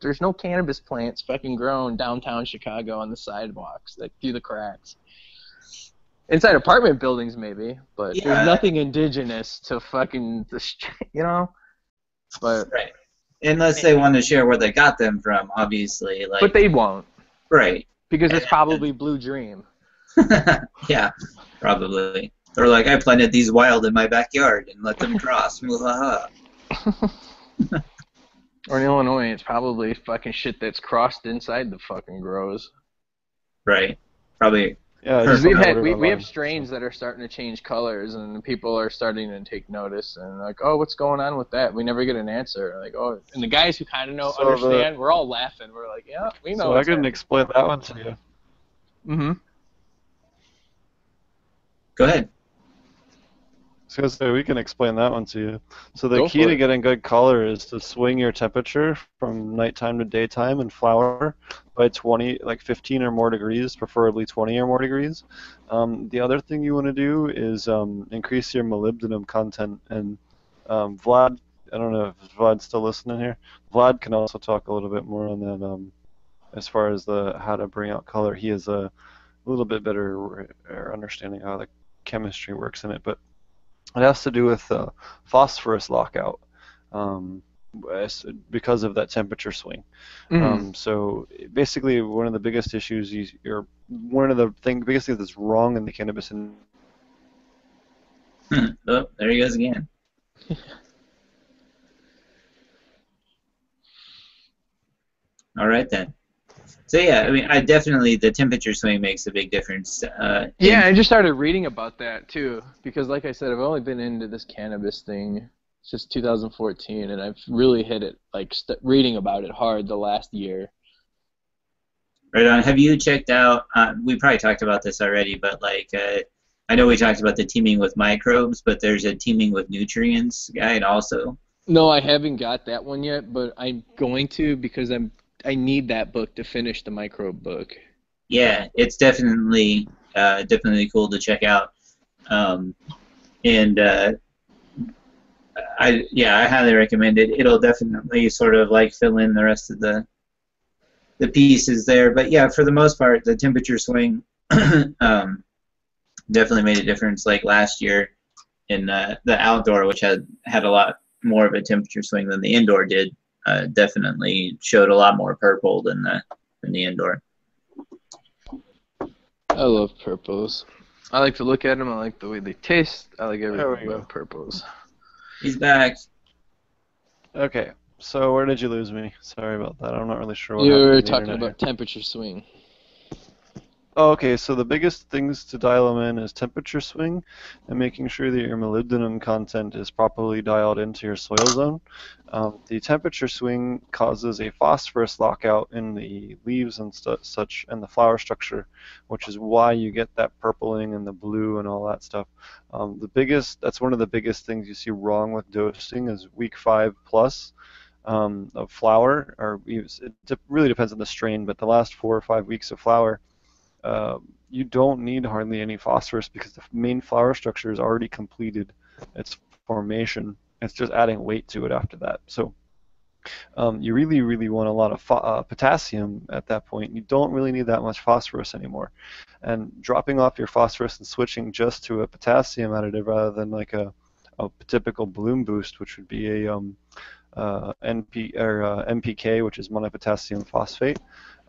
there's no cannabis plants fucking grown downtown Chicago on the sidewalks, like through the cracks. Inside apartment buildings, maybe, but Yeah. there's nothing indigenous to fucking the, street, you know. But Right. Unless they want to share where they got them from, obviously. Like, But they won't right. because it's probably Blue Dream. yeah, probably. Or like I planted these wild in my backyard and let them cross. Or in Illinois, it's probably fucking shit that's crossed inside the fucking grows. right. Probably. Yeah, we've had we, we have strains that are starting to change colors, and people are starting to take notice and like, oh, what's going on with that? We never get an answer. Like, oh, and the guys who kind of know So the- understand, we're all laughing. We're like, yeah, we know. So I couldn't explain that one to you. Mm-hmm. Go ahead. I was gonna say we can explain that one to you. So the Go key to getting good color is to swing your temperature from nighttime to daytime in flower by 20, like 15 or more degrees, preferably 20 or more degrees. Um, the other thing you want to do is um, increase your molybdenum content. And um, Vlad, I don't know if Vlad's still listening here. Vlad can also talk a little bit more on that um, as far as the how to bring out color. He has a little bit better uh, understanding how the chemistry works in it, but it has to do with uh, phosphorus lockout um, because of that temperature swing. Mm-hmm. Um, so basically, one of the biggest issues, you, or one of the thing, biggest things that's wrong in the cannabis and oh, there he goes again. All right then. So yeah, I mean, I definitely the temperature swing makes a big difference. Uh, Yeah, I just started reading about that too because, like I said, I've only been into this cannabis thing since 2014, and I've really hit it like st- reading about it hard the last year. Right on. Have you checked out? Uh, we probably talked about this already, but like, uh, I know we talked about the teeming with microbes, but there's a teeming with nutrients guide also. No, I haven't got that one yet, but I'm going to because I'm I need that book to finish the microbe book. Yeah, it's definitely uh, definitely cool to check out. Um, and uh, I yeah, I highly recommend it. It'll definitely sort of like fill in the rest of the the pieces there. But yeah, for the most part, the temperature swing um, definitely made a difference. Like last year in uh, the outdoor, which had had a lot more of a temperature swing than the indoor did, uh, definitely showed a lot more purple than the than the indoor. I love purples. I like to look at them. I like the way they taste. I like everything go. about purples. He's back. Okay, so where did you lose me? Sorry about that. I'm not really sure what You were talking internet about temperature swing. Oh, okay, so the biggest things to dial them in is temperature swing and making sure that your molybdenum content is properly dialed into your soil zone. Um, the temperature swing causes a phosphorus lockout in the leaves and such and the flower structure, which is why you get that purpling and the blue and all that stuff. Um, the biggest, that's one of the biggest things you see wrong with dosing is week five plus um, of flower, or it really depends on the strain, but the last four or five weeks of flower uh, you don't need hardly any phosphorus because the main flower structure is already completed its formation. It's just adding weight to it after that. So um, you really, really want a lot of uh, potassium at that point. You don't really need that much phosphorus anymore. And dropping off your phosphorus and switching just to a potassium additive rather than like a, a typical bloom boost, which would be a um, uh, NP or uh, MPK, which is monopotassium phosphate.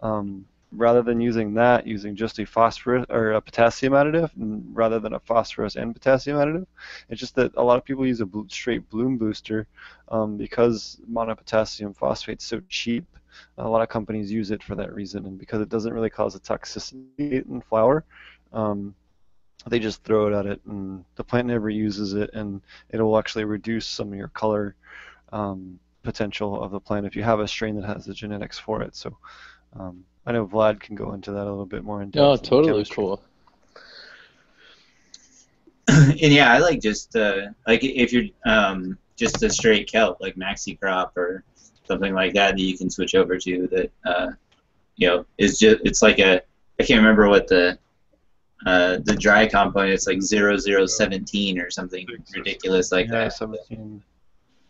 Um, rather than using that, using just a phosphorus or a potassium additive rather than a phosphorus and potassium additive. It's just that a lot of people use a straight bloom booster um, because monopotassium phosphate is so cheap. A lot of companies use it for that reason, and because it doesn't really cause a toxicity in flower, um, they just throw it at it, and the plant never uses it, and it will actually reduce some of your color um, potential of the plant if you have a strain that has the genetics for it. So. Um, I know Vlad can go into that a little bit more in depth. Oh, totally cool. and yeah, I like just uh, like if you're um, just a straight kelp like Maxicrop or something like that that you can switch over to that uh, you know is just it's like a I can't remember what the uh, the dry component it's like zero zero seventeen or something ridiculous like yeah, that. 17.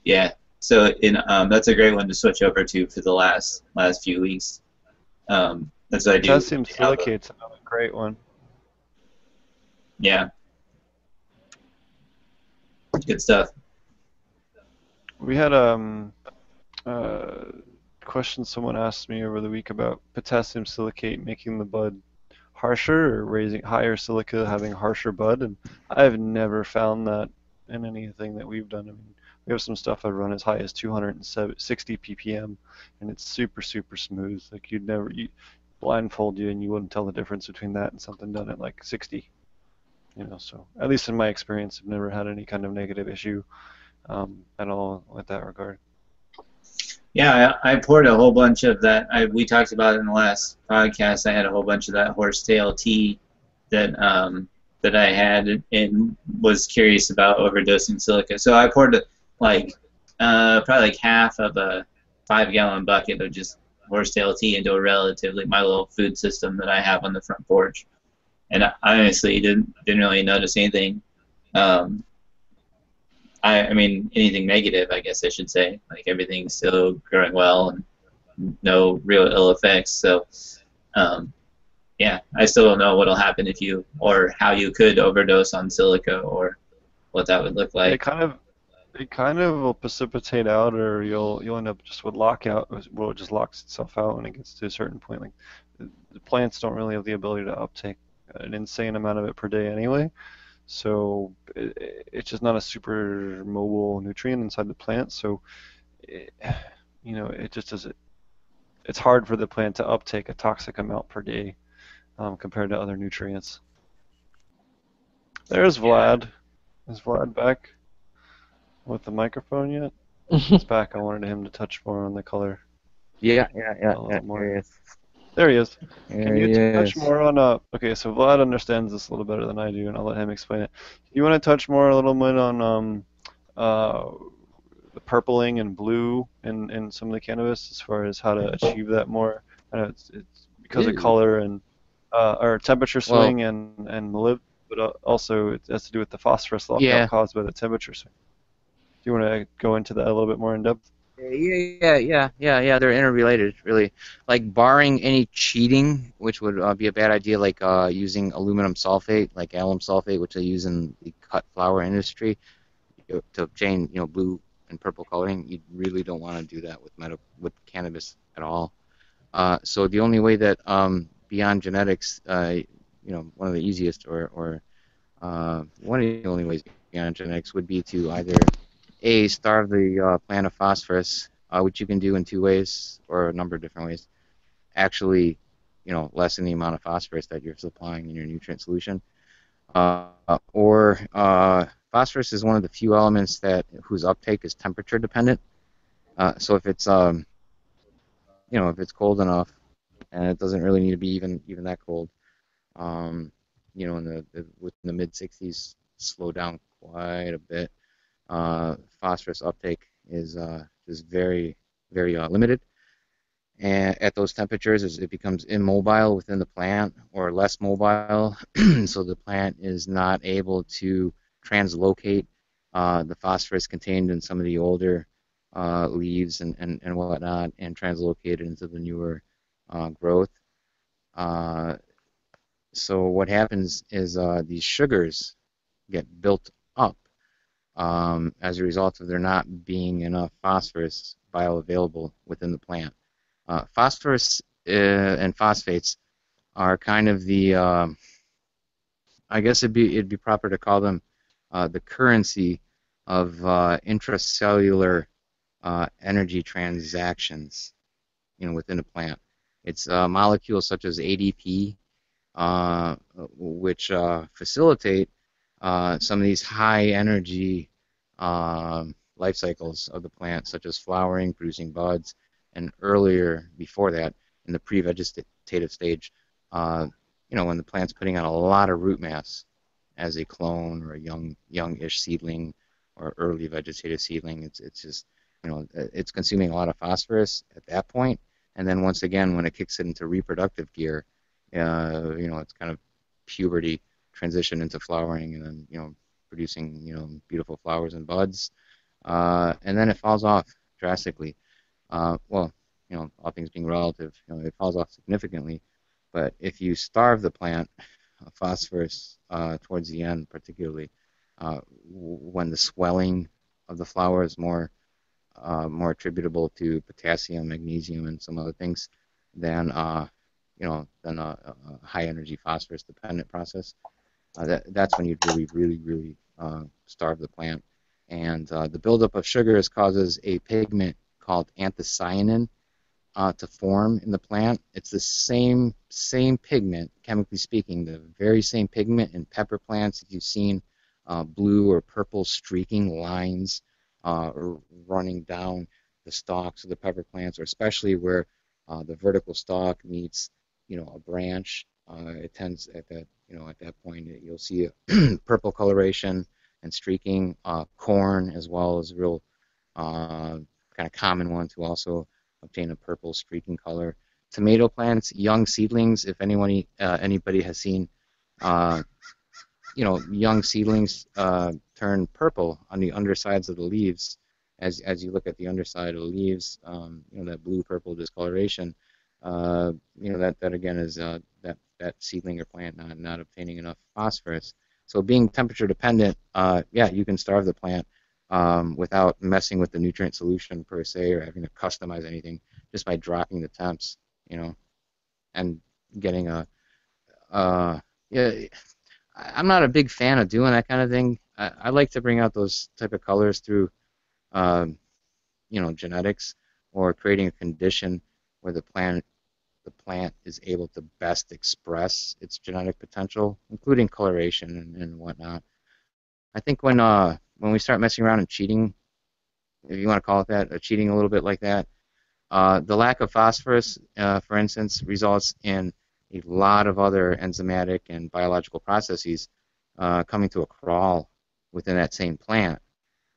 Yeah. So in um, that's a great one to switch over to for the last last few weeks. Um, that's I do. The silicate's another great one. Yeah. Good stuff. We had um uh question someone asked me over the week about potassium silicate making the bud harsher or raising higher silica having harsher bud and I've never found that in anything that we've done. I mean, we have some stuff I run as high as 260 ppm and it's super super smooth. Like you'd never you blindfold you and you wouldn't tell the difference between that and something done at like 60. You know, so at least in my experience, I've never had any kind of negative issue um, at all with that regard. Yeah, I, I poured a whole bunch of that. I, we talked about it in the last podcast. I had a whole bunch of that horsetail tea that um, that I had and was curious about overdosing silica. So I poured like uh, probably like half of a five gallon bucket of just horsetail tea into a relatively my little food system that I have on the front porch, and I honestly didn't didn't really notice anything. Um, I, I mean anything negative, I guess I should say. Like everything's still growing well and no real ill effects. So, um, yeah, I still don't know what'll happen if you or how you could overdose on silica or what that would look like. It kind of it kind of will precipitate out, or you'll you'll end up just with lockout. Well, it just locks itself out when it gets to a certain point. Like the, plants don't really have the ability to uptake an insane amount of it per day anyway. So it, it's just not a super mobile nutrient inside the plant. So it, you know it just does it. It's hard for the plant to uptake a toxic amount per day um, compared to other nutrients. There's Vlad. Is Vlad back with the microphone yet? He's back. I wanted him to touch more on the color. Yeah, yeah, yeah. A little yeah more. there he is. There he is. There Can you he touch more on uh okay, so Vlad understands this a little better than I do and I'll let him explain it. You want to touch more a little bit on um uh the purpling and blue in, in some of the cannabis as far as how to achieve that more? I know it's, it's because of color and uh, or temperature Well- swing and and molib, but uh, also it has to do with the phosphorus lockout Yeah. caused by the temperature swing. Do you want to go into that a little bit more in depth? Yeah, yeah, yeah, yeah, yeah. They're interrelated, really. Like barring any cheating, which would uh, be a bad idea, like uh, using aluminum sulfate, like alum sulfate, which they use in the cut flower industry, to obtain, you know, blue and purple coloring. You really don't want to do that with meta- with cannabis at all. Uh, so the only way that um, beyond genetics, uh, you know, one of the easiest or or uh, one of the only ways beyond genetics would be to either a, starve the uh, plant of phosphorus, uh, which you can do in two ways or a number of different ways. Actually, you know, lessen the amount of phosphorus that you're supplying in your nutrient solution. Uh, or phosphorus is one of the few elements that whose uptake is temperature dependent. So if it's um, you know, if it's cold enough, and it doesn't really need to be even even that cold, um, you know, in the, the within the mid 60s, slow down quite a bit uh, phosphorus uptake is uh, is very very uh, limited. And at those temperatures, it becomes immobile within the plant or less mobile, so the plant is not able to translocate uh, the phosphorus contained in some of the older uh, leaves and, and, and whatnot and translocate it into the newer uh, growth. So what happens is these sugars get built um, as a result of there not being enough phosphorus bioavailable within the plant. Uh, phosphorus uh, and phosphates are kind of the, um, I guess it'd be it'd be proper to call them uh, the currency of uh, intracellular uh, energy transactions, you know, within a plant. It's uh, molecules such as ADP, uh, which uh, facilitate uh, some of these high energy um, life cycles of the plant, such as flowering, producing buds, and earlier before that, in the pre-vegetative stage, uh, you know, when the plant's putting on a lot of root mass as a clone or a young, youngish seedling or early vegetative seedling, it's it's just, you know, it's consuming a lot of phosphorus at that point, and then once again, when it kicks it into reproductive gear, uh, you know, it's kind of puberty transition into flowering and then you know producing you know beautiful flowers and buds uh, and then it falls off drastically uh, well you know all things being relative you know it falls off significantly but if you starve the plant of phosphorus uh, towards the end particularly uh, when the swelling of the flower is more uh, more attributable to potassium, magnesium, and some other things than uh, you know than a, a high energy phosphorus dependent process. Uh, that, that's when you'd really, really, really uh, starve the plant. And uh, the buildup of sugars causes a pigment called anthocyanin uh, to form in the plant. It's the same same pigment, chemically speaking, the very same pigment in pepper plants that you've seen uh, blue or purple streaking lines running down the stalks of the pepper plants, or especially where the vertical stalk meets, you know, a branch. Uh, it tends at that, you know, at that point you'll see purple coloration and streaking. Uh, corn as well as real uh, kind of common one to also obtain a purple streaking color. Tomato plants, young seedlings. If anyone, uh, anybody has seen, uh, you know, young seedlings uh, turn purple on the undersides of the leaves. As as you look at the underside of the leaves, um, you know that blue-purple discoloration. You know that that again is that that seedling or plant not not obtaining enough phosphorus. So being temperature dependent, uh, yeah, you can starve the plant um, without messing with the nutrient solution per se or having to customize anything just by dropping the temps, you know, and getting a, uh, yeah, I'm not a big fan of doing that kind of thing. I, I like to bring out those type of colors through, um, you know, genetics or creating a condition where the plant the plant is able to best express its genetic potential, including coloration and, and whatnot. I think when uh, when we start messing around and cheating, if you want to call it that, or cheating a little bit like that, uh, the lack of phosphorus, uh, for instance, results in a lot of other enzymatic and biological processes uh, coming to a crawl within that same plant.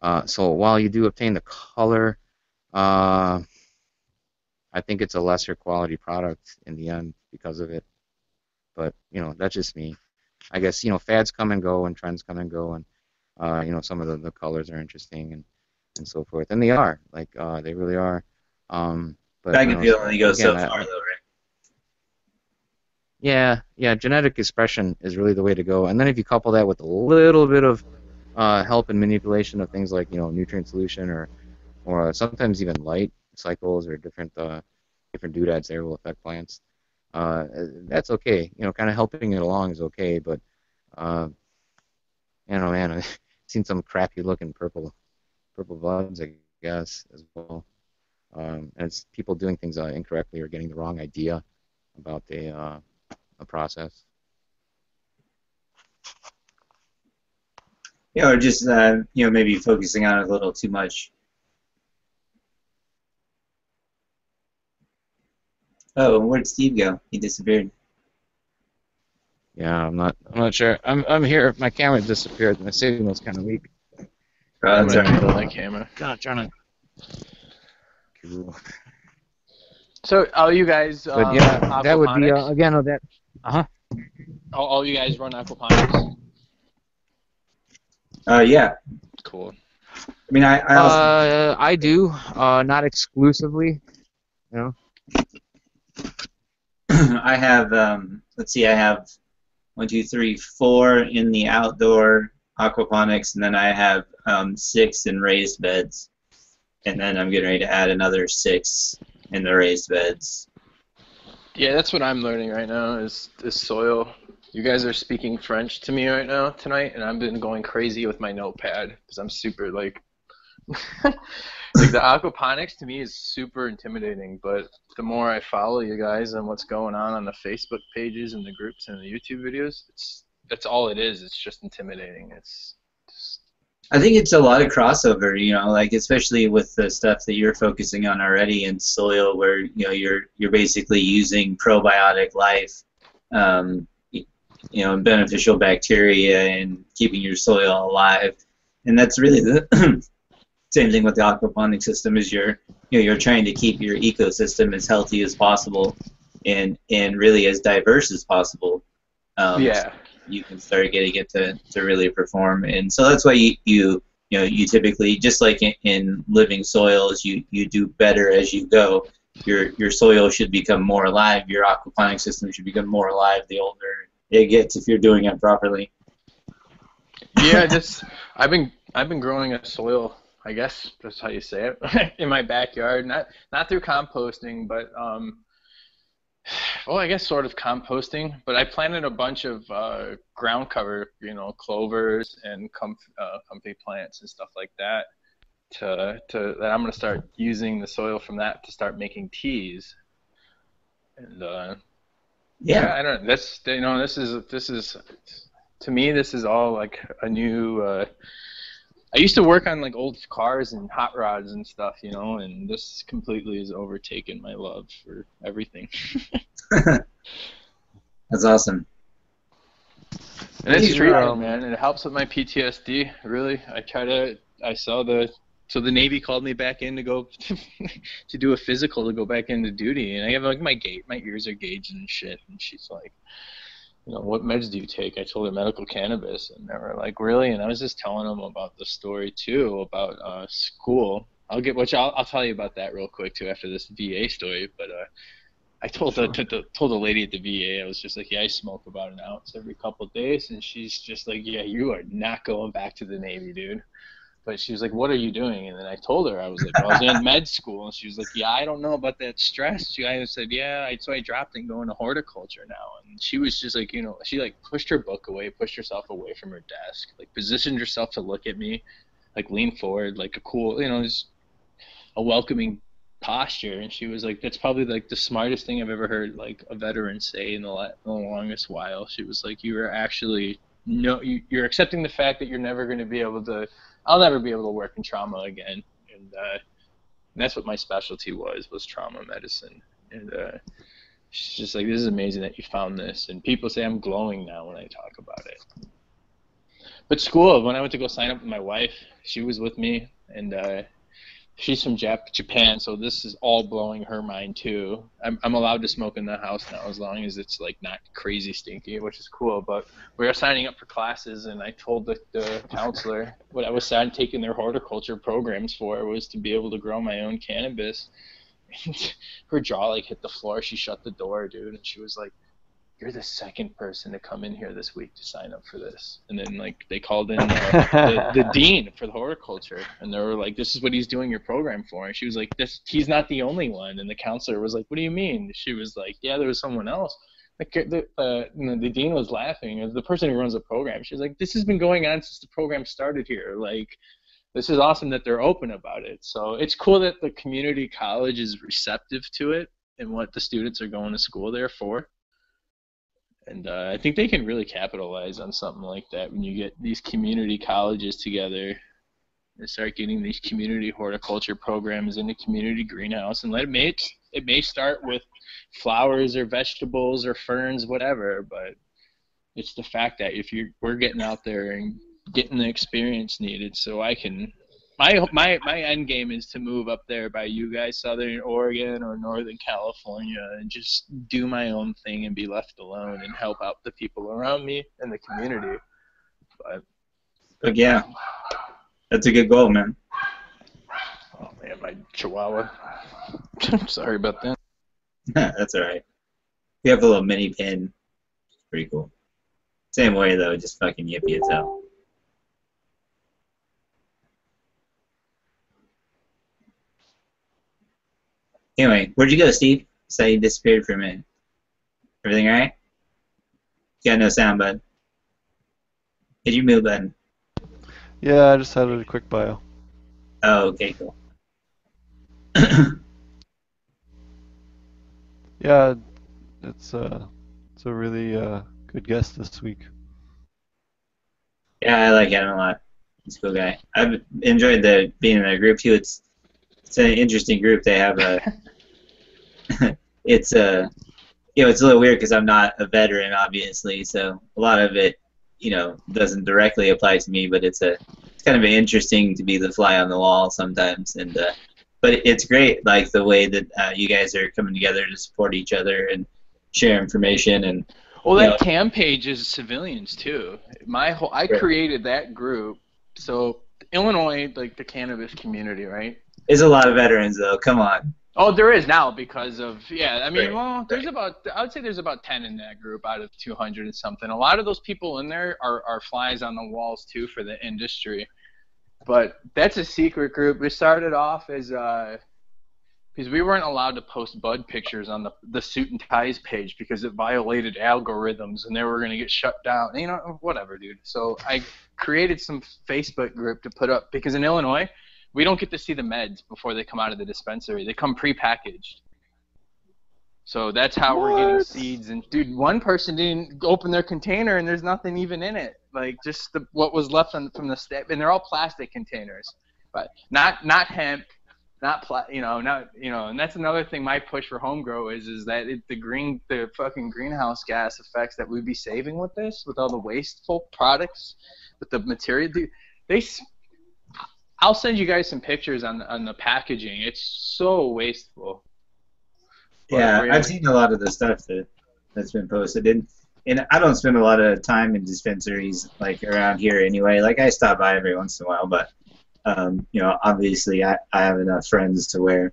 Uh, so while you do obtain the color, uh, I think it's a lesser quality product in the end because of it. But you know, that's just me. I guess you know fads come and go and trends come and go, and uh, you know some of the, the colors are interesting and and so forth, and they are like uh, they really are. Um, but I you can know, feel you go so again, I- far, though, right? Yeah, yeah, genetic expression is really the way to go. And then if you couple that with a little bit of uh, help and manipulation of things like you know nutrient solution or or uh, sometimes even light cycles or different uh, different doodads there will affect plants. Uh, that's okay. You know, kind of helping it along is okay, but uh, you know, man, I've seen some crappy looking purple purple buds, I guess, as well. Um, and it's people doing things uh, incorrectly or getting the wrong idea about the uh, a process. Yeah, or just uh, you know maybe focusing on it a little too much. Oh, where'd Steve go? He disappeared. Yeah, I'm not. I'm not sure. I'm. I'm here. My camera disappeared. My signal's kind of weak. Oh, I'm that's gonna all right. that camera. God, trying to. So, all you guys, But um, yeah, that would be uh, again. Oh, that. Uh huh. All, all you guys run aquaponics? Uh, yeah. Cool. I mean, I, I also, Uh, I do. Uh, not exclusively. I have um, let's see, I have one, two, three, four in the outdoor aquaponics, and then I have um, six in raised beds, and then I'm getting ready to add another six in the raised beds. Yeah, that's what I'm learning right now is is soil. You guys are speaking French to me right now tonight, and I've been going crazy with my notepad because I'm super like, like the aquaponics to me is super intimidating. But the more I follow you guys and what's going on on the Facebook pages and the groups and the YouTube videos, it's that's all it is. It's just intimidating. It's just I think it's a lot of crossover, you know, like especially with the stuff that you're focusing on already in soil, where you know you're you're basically using probiotic life, um, you know, beneficial bacteria and keeping your soil alive, and that's really the same thing with the aquaponic system. Is you're you know you're trying to keep your ecosystem as healthy as possible, and and really as diverse as possible. Um, yeah. you can start getting it to, to really perform. And so that's why you, you you know you typically just like in, in living soils you, you do better as you go. Your your soil should become more alive. Your aquaponic system should become more alive the older it gets if you're doing it properly. yeah, just I've been I've been growing a soil I guess that's how you say it, in my backyard. Not not through composting, but um, well, I guess sort of composting. But I planted a bunch of uh, ground cover, you know, clovers and comf- uh, comfrey plants and stuff like that. To to that I'm gonna start using the soil from that to start making teas. And uh, Yeah. I don't. That's you know this is this is to me this is all like a new. Uh, I used to work on like old cars and hot rods and stuff, you know, and this completely has overtaken my love for everything. That's awesome. And it's These are, treatment, um, man. It helps with my PTSD. Really, I try to. I saw the. So the Navy called me back in to go to do a physical to go back into duty, and I have like my gate, my ears are gauged and shit. And she's like, you know, what meds do you take? I told her medical cannabis, and they were like, really? And I was just telling them about the story too about uh, school. I'll get which I'll I'll tell you about that real quick too after this VA story, but. uh I told the, the, the told the lady at the VA, I was just like, yeah, I smoke about an ounce every couple of days, and she's just like, yeah, you are not going back to the Navy, dude. But she was like, what are you doing? And then I told her I was like, I was in med school, and she was like, yeah, I don't know about that stress. She I said, yeah, I, so I dropped and going to horticulture now, and she was just like, you know, she like pushed her book away, pushed herself away from her desk, like positioned herself to look at me, like lean forward, like a cool, you know, just a welcoming posture and she was like that's probably like the smartest thing i've ever heard like a veteran say in the, la- the longest while she was like you are actually no you, you're accepting the fact that you're never going to be able to i'll never be able to work in trauma again. And uh and that's what my specialty was was trauma medicine. And uh she's just like this is amazing that you found this. And people say i'm glowing now when i talk about it. But school when i went to go sign up with my wife she was with me. And uh she's from Jap- Japan, so this is all blowing her mind too. I'm, I'm allowed to smoke in the house now as long as it's like not crazy stinky, which is cool. But we are signing up for classes, and I told the, the counselor what I was taking their horticulture programs for was to be able to grow my own cannabis. And her jaw like hit the floor. She shut the door, dude, and she was like, "You're the second person to come in here this week to sign up for this." And then like they called in uh, the, the dean for the horticulture, and they were like, "This is what he's doing your program for." And she was like, "This he's not the only one." And the counselor was like, "What do you mean?" She was like, "Yeah, there was someone else." Like the uh, the dean was laughing. The person who runs the program, she was like, "This has been going on since the program started here. Like, this is awesome that they're open about it. So it's cool that the community college is receptive to it and what the students are going to school there for." And uh, I think they can really capitalize on something like that when you get these community colleges together and start getting these community horticulture programs in the community greenhouse. And let it may it may start with flowers or vegetables or ferns, whatever. But it's the fact that if you're we're getting out there and getting the experience needed, so I can. My, my my end game is to move up there by you guys, Southern Oregon or Northern California, and just do my own thing and be left alone and help out the people around me and the community. But But yeah, that's a good goal, man. oh man, my Chihuahua. Sorry about that. that's all right. We have a little mini pin. Pretty cool. Same way though, just fucking yippee as hell. Anyway, where'd you go, Steve? Say you disappeared for a minute. Everything alright? You got no sound, bud. Hit your move button. Yeah, I just had a quick bio. Oh, okay, cool. Yeah, it's uh, it's a really uh, good guest this week. Yeah, I like him a lot. He's a cool guy. I've enjoyed the being in their group too. It's it's an interesting group. They have a it's a you know it's a little weird because I'm not a veteran, obviously. So a lot of it, you know, doesn't directly apply to me. But it's a it's kind of interesting to be the fly on the wall sometimes. And uh, but it's great, like the way that uh, you guys are coming together to support each other and share information and Well, that TAM page is civilians too. My whole I created that group. So Illinois, like the cannabis community, right? There's a lot of veterans though. Come on. Oh, there is now because of yeah. I mean, Right, well, there's about I would say there's about ten in that group out of 200 and something. A lot of those people in there are are flies on the walls too for the industry, But that's a secret group. We started off as uh, because we weren't allowed to post bud pictures on the the suit and ties page because it violated algorithms and they were gonna get shut down. You know, whatever, dude. So I created some Facebook group to put up because in Illinois we don't get to see the meds before they come out of the dispensary. They come pre-packaged. So that's how we're getting seeds. And dude, one person didn't open their container and there's nothing even in it. Like just the, what was left on, from the step, and they're all plastic containers, but not not hemp, not pla- you know, not you know. And that's another thing. My push for home grow is is that it, the green, the fucking greenhouse gas effects that we'd be saving with this, with all the wasteful products, with the material. Dude, they I'll send you guys some pictures on on the packaging. It's so wasteful. Yeah, Whatever, I've seen a lot of the stuff that that's been posted, and and I don't spend a lot of time in dispensaries like around here anyway. Like I stop by every once in a while, but um, you know, obviously I, I have enough friends to where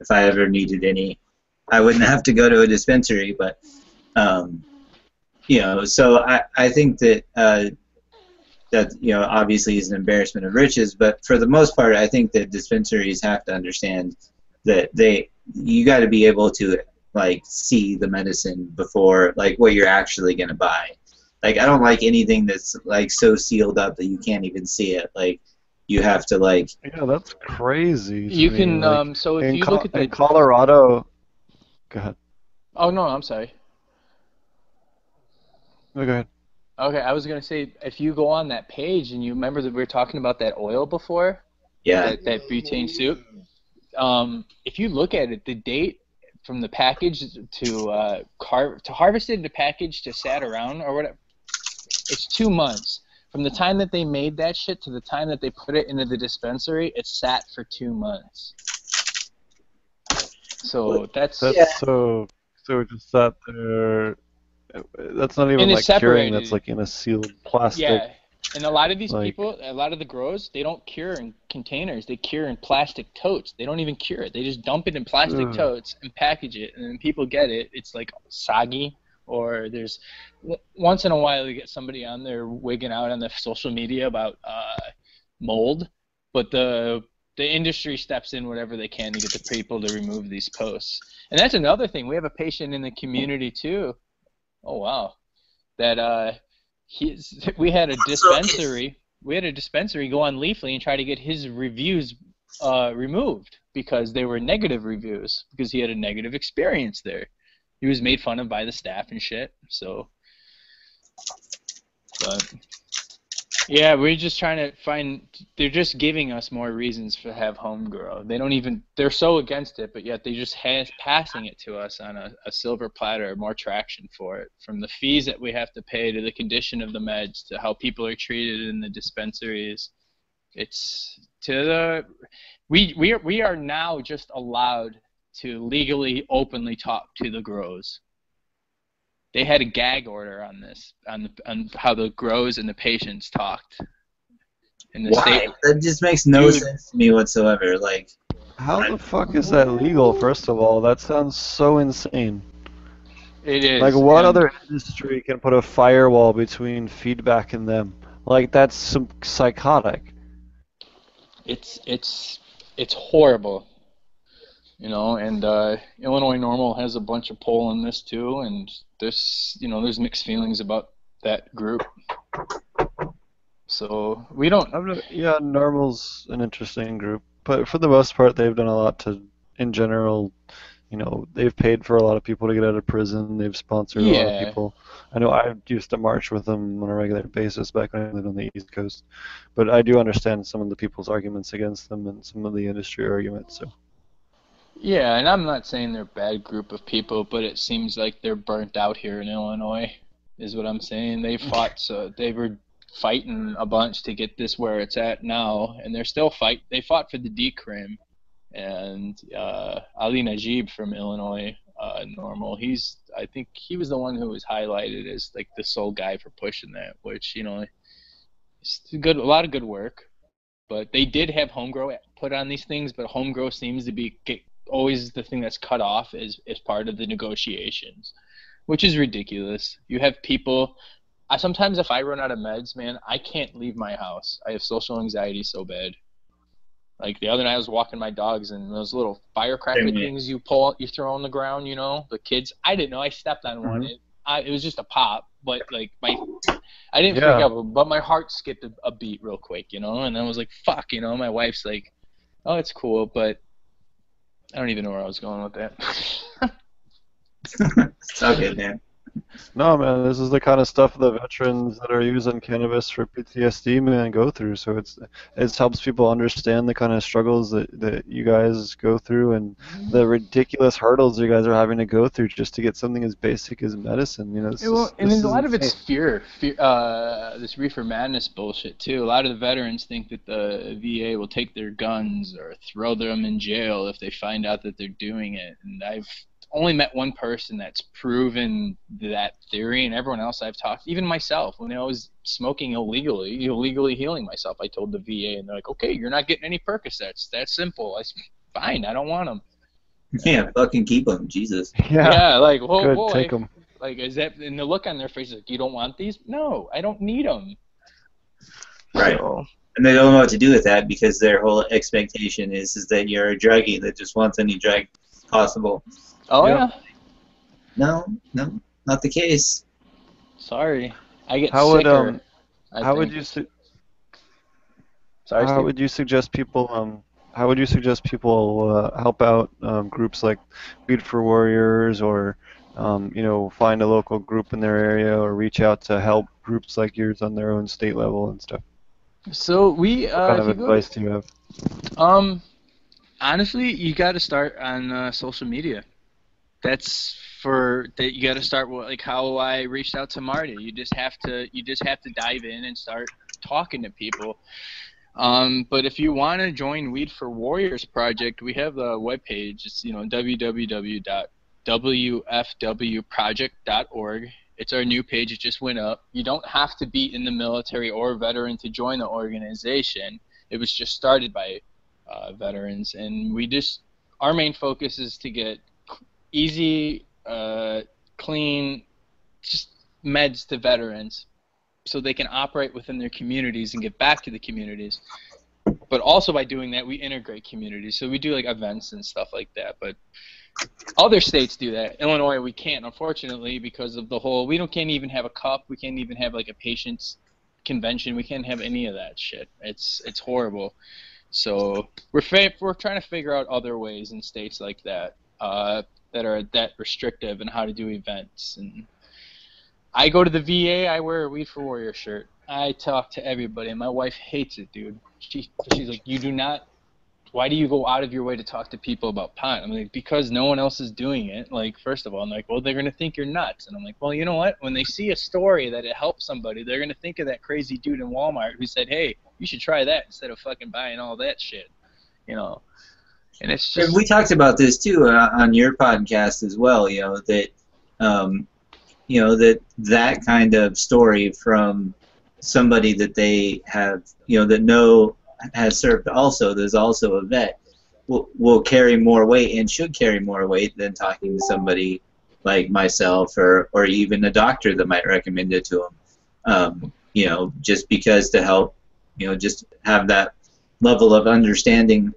if I ever needed any, I wouldn't have to go to a dispensary. But um, you know, so I I think that uh, that you know obviously is an embarrassment of riches, but for the most part, I think that dispensaries have to understand that they you got to be able to like see the medicine before like what you're actually gonna buy. Like I don't like anything that's like so sealed up that you can't even see it. Like you have to like Yeah, that's crazy. You me, can like, um. So if you Co- look at the in Colorado. Go ahead. oh no, I'm sorry. No, go ahead. Okay, I was gonna say if you go on that page and you remember that we were talking about that oil before, yeah that, that butane soup. Um, if you look at it, the date from the package to uh, car- to harvested to package to sat around or whatever, it's two months. From the time that they made that shit to the time that they put it into the dispensary, it sat for two months. So that's That's Yeah. so so it just sat there. That's not even like curing. That's like in a sealed plastic. Yeah, and a lot of these like- people, a lot of the grows, they don't cure in containers. They cure in plastic totes. They don't even cure it. They just dump it in plastic Ugh. totes and package it, and then people get it. It's like soggy, or there's once in a while you get somebody on there wigging out on the social media about uh, mold, but the the industry steps in whatever they can to get the people to remove these posts. And that's another thing. We have a patient in the community too. Oh wow, that uh, he's we had a dispensary. We had a dispensary go on Leafly and try to get his reviews uh, removed because they were negative reviews because he had a negative experience there. He was made fun of by the staff and shit. So, but yeah, we're just trying to find. They're just giving us more reasons to have home grow. They don't even. They're so against it, but yet they just has passing it to us on a, a silver platter. More traction for it, from the fees that we have to pay to the condition of the meds to how people are treated in the dispensaries. It's to the we we are we are now just allowed to legally openly talk to the grows. They had a gag order on this on the, on how the grows and the patients talked. In the why state, that just makes no Dude. sense to me whatsoever. Like How the fuck is that legal? First of all, that sounds so insane. it is Like, what and other industry can put a firewall between feedback and them? Like, that's some psychotic. It's it's it's horrible, you know. And uh, Illinois NORML has a bunch of pull in this too, and there's you know there's mixed feelings about that group. So we don't. I'm yeah, NORML's an interesting group, but for the most part, they've done a lot to, in general, you know, they've paid for a lot of people to get out of prison. They've sponsored a lot of people. I know I used to march with them on a regular basis back when I lived on the East Coast, but I do understand some of the people's arguments against them and some of the industry arguments. So Yeah, and I'm not saying they're a bad group of people, but it seems like they're burnt out here in Illinois, is what I'm saying. They fought so they were fighting a bunch to get this where it's at now, and they're still fight. They fought for the decrim, and uh, Ali Nagib from Illinois, uh, NORML. He's I think he was the one who was highlighted as like the sole guy for pushing that, which you know, it's good. A lot of good work. But they did have homegrow put on these things, but homegrow seems to be get, always the thing that's cut off is as part of the negotiations, which is ridiculous. You have people I sometimes if I run out of meds, man, I can't leave my house. I have social anxiety so bad. Like the other night, I was walking my dogs, and those little firecracker things you pull, you throw on the ground, you know, the kids. I didn't know. I stepped on one. Mm-hmm. It, I, it was just a pop, but like my, I didn't Yeah. freak out, but my heart skipped a, a beat real quick, you know, and I was like, fuck, you know. My wife's like, oh, it's cool, but I don't even know where I was going with that. It's all man. No, man, this is the kind of stuff the veterans that are using cannabis for PTSD, man, go through. So it's it helps people understand the kind of struggles that, that you guys go through and the ridiculous hurdles you guys are having to go through just to get something as basic as medicine. You know, it's Yeah, well, just- and a lot of it's fear, fear uh, this reefer madness bullshit too. A lot of the veterans think that the VA will take their guns or throw them in jail if they find out that they're doing it. And I've only met one person that's proven that theory, and everyone else I've talked, even myself, when I was smoking illegally, illegally healing myself, I told the VA, and they're like, "Okay, you're not getting any Percocets. That's simple. I said, fine. I don't want them." Yeah, fucking keep them, Jesus. Yeah, Yeah, like whoa, good, whoa, take them. like is that? And the look on their face is like, "You don't want these? No, I don't need them." Right. So, And they don't know what to do with that because their whole expectation is is that you're a druggie that just wants any drug possible. Oh Yeah. yeah. No, no, not the case. Sorry, I get How would um I how would you su- Sorry, how Steve. would you suggest people um how would you suggest people uh, help out um, groups like Weed for Warriors or um, you know find a local group in their area or reach out to help groups like yours on their own state level and stuff? So we What uh, kind if of you go- advice do you have? Um, honestly, you got to start on uh, social media. That's for that. You got to start with like how I reached out to Marty. You just have to. You just have to dive in and start talking to people. Um, but if you want to join Weed for Warriors project, we have the webpage. It's you know www.wfwproject.org. It's our new page. It just went up. You don't have to be in the military or a veteran to join the organization. It was just started by uh, veterans, and we just our main focus is to get easy, uh, clean, just meds to veterans, so they can operate within their communities and get back to the communities. But also by doing that, we integrate communities. So we do like events and stuff like that. But other states do that. Illinois, we can't, unfortunately, because of the whole. We don't can't even have a cup. We can't even have like a patients convention. We can't have any of that shit. It's it's horrible. So we're fa- we're trying to figure out other ways in states like that uh, that are that restrictive and how to do events. And I go to the VA. I wear a Weed for Warrior shirt. I talk to everybody, and my wife hates it, dude. She she's like, you do not. Why do you go out of your way to talk to people about pot? I'm like, because no one else is doing it. Like, first of all, I'm like, well, they're gonna think you're nuts. And I'm like, well, you know what? When they see a story that it helps somebody, they're gonna think of that crazy dude in Walmart who said, hey, you should try that instead of fucking buying all that shit. You know. And it's just we talked about this too uh, on your podcast as well. You know that, um, you know that that kind of story from somebody that they have, you know, that know has served also. There's also a vet will will carry more weight and should carry more weight than talking to somebody like myself or or even a doctor that might recommend it to them. Um, you know, just because to help, you know, just have that level of understanding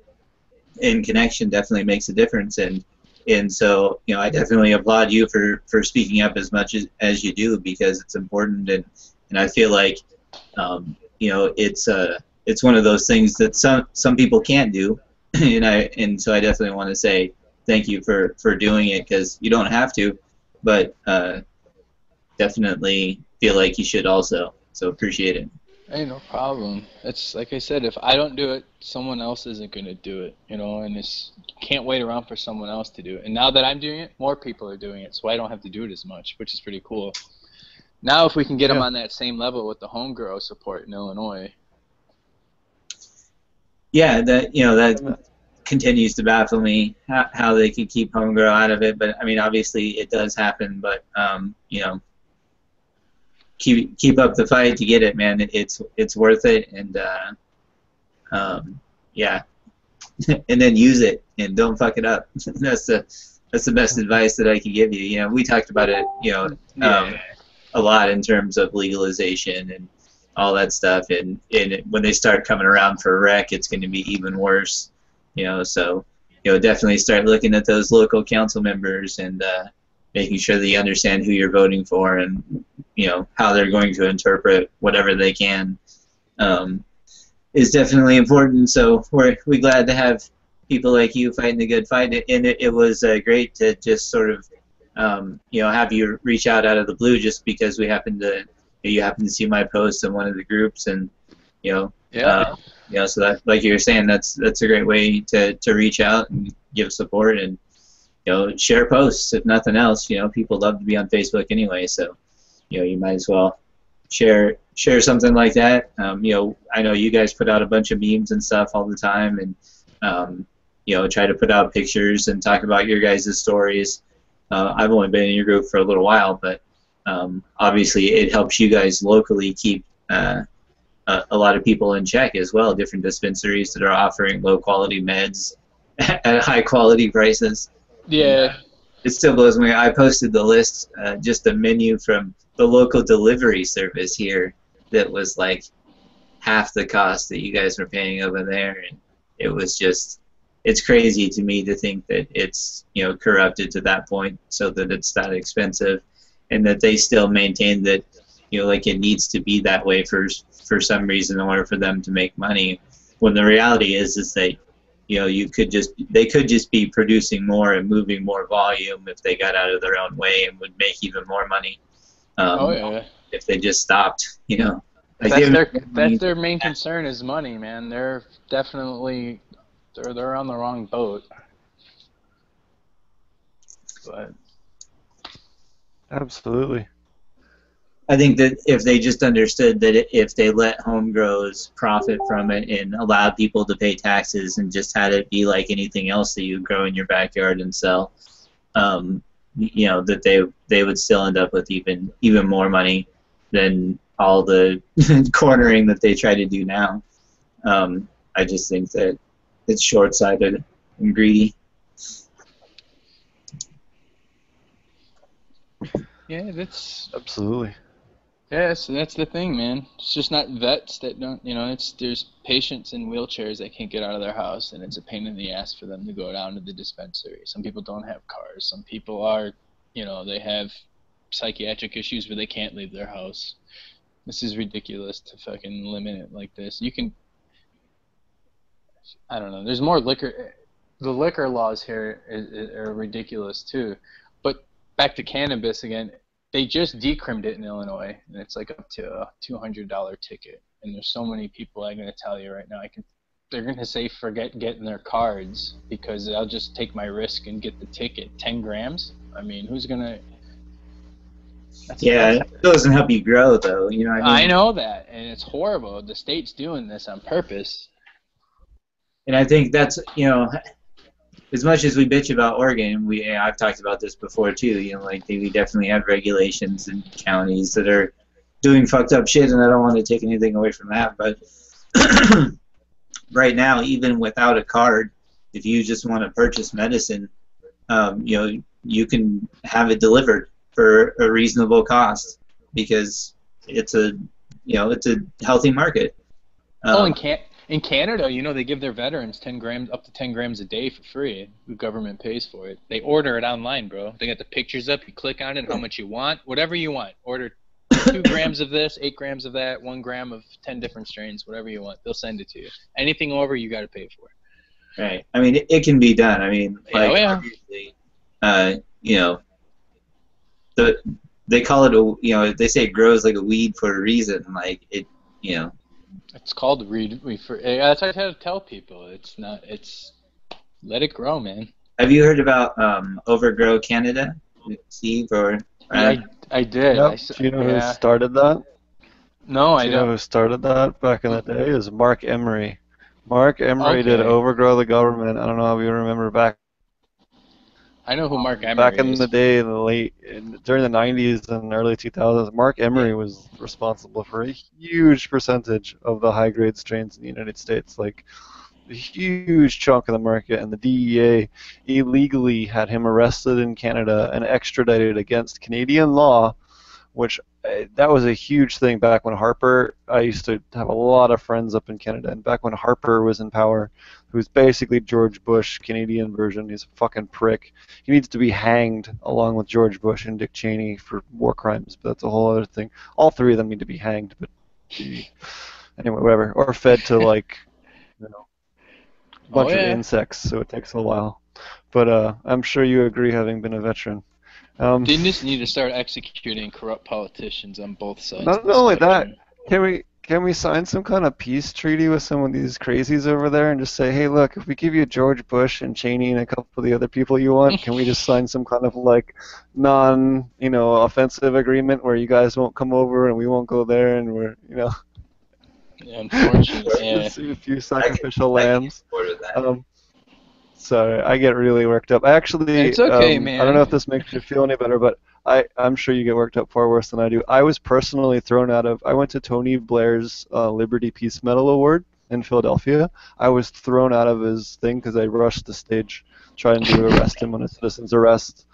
and connection definitely makes a difference. And and so you know I definitely applaud you for for speaking up as much as, as you do because it's important. And and I feel like um, you know it's uh it's one of those things that some some people can't do. And I and so I definitely want to say thank you for for doing it because you don't have to but uh, definitely feel like you should also. So appreciate it Hey, no problem. It's like I said, if I don't do it, someone else isn't gonna do it, you know. And it's can't wait around for someone else to do it. And now that I'm doing it, more people are doing it, so I don't have to do it as much, which is pretty cool. Now, if we can get them on that same level with the homegrow support in Illinois, yeah, that you know that continues to baffle me how, how they could keep homegrow out of it. But I mean, obviously it does happen. But um, you know, keep keep up the fight to get it, man. It, it's it's worth it, and uh, um, yeah, and then use it and don't fuck it up. that's the that's the best advice that I can give you. You know, we talked about it. You know, um, a lot in terms of legalization and all that stuff. And, and when they start coming around for a rec, it's going to be even worse. You know, so you know, definitely start looking at those local council members and uh, making sure that you understand who you're voting for and you know how they're going to interpret whatever they can um, is definitely important. So we're we glad to have people like you fighting the good fight, and it, it was uh, great to just sort of um, you know have you reach out out of the blue just because we happened to you happened to see my post in one of the groups and you know Yeah. uh, you know so that like you were saying that's that's a great way to to reach out and give support and you know share posts if nothing else you know people love to be on facebook anyway so you know you might as well share share something like that. Um, you know i know you guys put out a bunch of memes and stuff all the time and um, you know try to put out pictures and talk about your guys' stories. Uh, i've only been in your group for a little while but um, obviously it helps you guys locally keep uh, a, a lot of people in check as well different dispensaries that are offering low quality meds at high quality prices Yeah. it still blows me. I posted the list, uh, just a menu from the local delivery service here that was like half the cost that you guys were paying over there, and it was just, it's crazy to me to think that it's you know corrupted to that point so that it's that expensive, and that they still maintain that you know like it needs to be that way for for some reason in order for them to make money, when the reality is is that you know you could just they could just be producing more and moving more volume if they got out of their own way and would make even more money um, oh yeah. if they just stopped you know Like, That's their that's their main concern is money, man. They're definitely they're they're on the wrong boat. But Absolutely. I think that if they just understood that if they let home grows profit from it and allowed people to pay taxes and just had it be like anything else that you grow in your backyard and sell, um, you know that they they would still end up with even even more money than all the cornering that they try to do now. Um, I just think that it's short-sighted and greedy. yeah, that's Absolutely. Yeah, so that's the thing, man. It's just not vets that don't you know, it's there's patients in wheelchairs that can't get out of their house and it's a pain in the ass for them to go down to the dispensary. Some people don't have cars. Some people are you know, they have psychiatric issues where they can't leave their house. This is ridiculous to fucking limit it like this. You can I don't know. There's more liquor. The liquor laws here is, are ridiculous too. But back to cannabis again. They just decrimmed it in Illinois, and it's like up to a two hundred dollar ticket. And there's so many people I'm gonna tell you right now. I can. They're gonna say forget getting their cards because I'll just take my risk and get the ticket. Ten grams. I mean, who's gonna? Yeah, it doesn't help you grow though. You know, I mean, I know that, and it's horrible. The state's doing this on purpose. and I think that's you know, as much as we bitch about Oregon, we I've talked about this before too. You know, like they, we definitely have regulations and counties that are doing fucked up shit, and I don't want to take anything away from that. But right now, even without a card, if you just want to purchase medicine, um, you know, you can have it delivered for a reasonable cost because it's a you know it's a healthy market. Oh, Um, in can in Canada, you know, they give their veterans ten grams up to ten grams a day for free. The government pays for it. They order it online, bro. They got the pictures up. You click on it, how much you want, whatever you want. Order two grams of this, eight grams of that, one gram of ten different strains, whatever you want. They'll send it to you. Anything over, you got to pay for it. Right. I mean, it, it can be done. I mean, like oh, yeah. obviously, uh, you know, the they call it a you know they say it grows like a weed for a reason. Like it, you know. It's called read. We for eh, that's what I try to tell people. It's not. It's let it grow, man. Have you heard about um, Overgrow Canada, Steve? Or uh, I, I did. Yep. I s- Do you know yeah. who started that? No, I Do you know don't. who started that back in the day? Is Marc Emery. Marc Emery did overgrow the government. I don't know if you remember back I know who Marc Emery was. back in is. the day, in the late in, during the 90s and early 2000s. Marc Emery was responsible for a huge percentage of the high grade strains in the United States, like a huge chunk of the market. And the DEA illegally had him arrested in Canada and extradited against Canadian law which uh, that was a huge thing back when Harper. I used to have a lot of friends up in Canada, and back when Harper was in power, who's basically George Bush Canadian version. He's a fucking prick. He needs to be hanged along with George Bush and Dick Cheney for war crimes, but that's a whole other thing. All three of them need to be hanged, but anyway, whatever. Or fed to like, you know, a bunch Oh, yeah. of insects, so it takes a while. But uh, I'm sure you agree, having been a veteran. Um, They just need to start executing corrupt politicians on both sides. Not only that. Can we can we sign some kind of peace treaty with some of these crazies over there and just say, hey, look, if we give you George Bush and Cheney and a couple of the other people you want, can we just sign some kind of like non, you know, offensive agreement where you guys won't come over and we won't go there and we're, you know, Yeah, unfortunately, yeah. a few sacrificial I can lambs. support that. Um, sorry, I get really worked up. Actually, It's okay, um, man. I don't know if this makes you feel any better, but I, I'm sure you get worked up far worse than I do. I was personally thrown out of. I went to Tony Blair's uh, Liberty Peace Medal Award in Philadelphia. I was thrown out of his thing because I rushed the stage trying to arrest him on a citizen's arrest.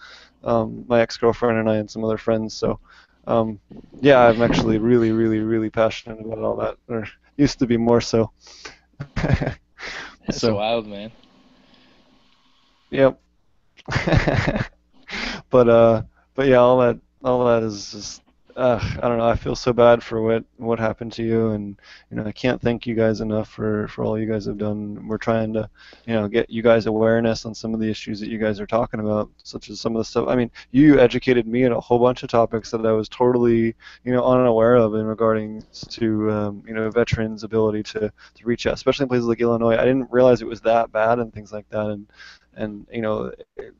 Um, my ex-girlfriend and I and some other friends. So, um, yeah, I'm actually really, really, really passionate about all that, or used to be more so. That's so, wild, man. Yep. but uh, but yeah, all that all that is just uh, I don't know. I feel so bad for what what happened to you, and you know I can't thank you guys enough for for all you guys have done. We're trying to you know get you guys awareness on some of the issues that you guys are talking about, such as some of the stuff. I mean, you educated me on a whole bunch of topics that I was totally you know unaware of in regarding to um, you know veterans' ability to to reach out, especially in places like Illinois. I didn't realize it was that bad and things like that, and and you know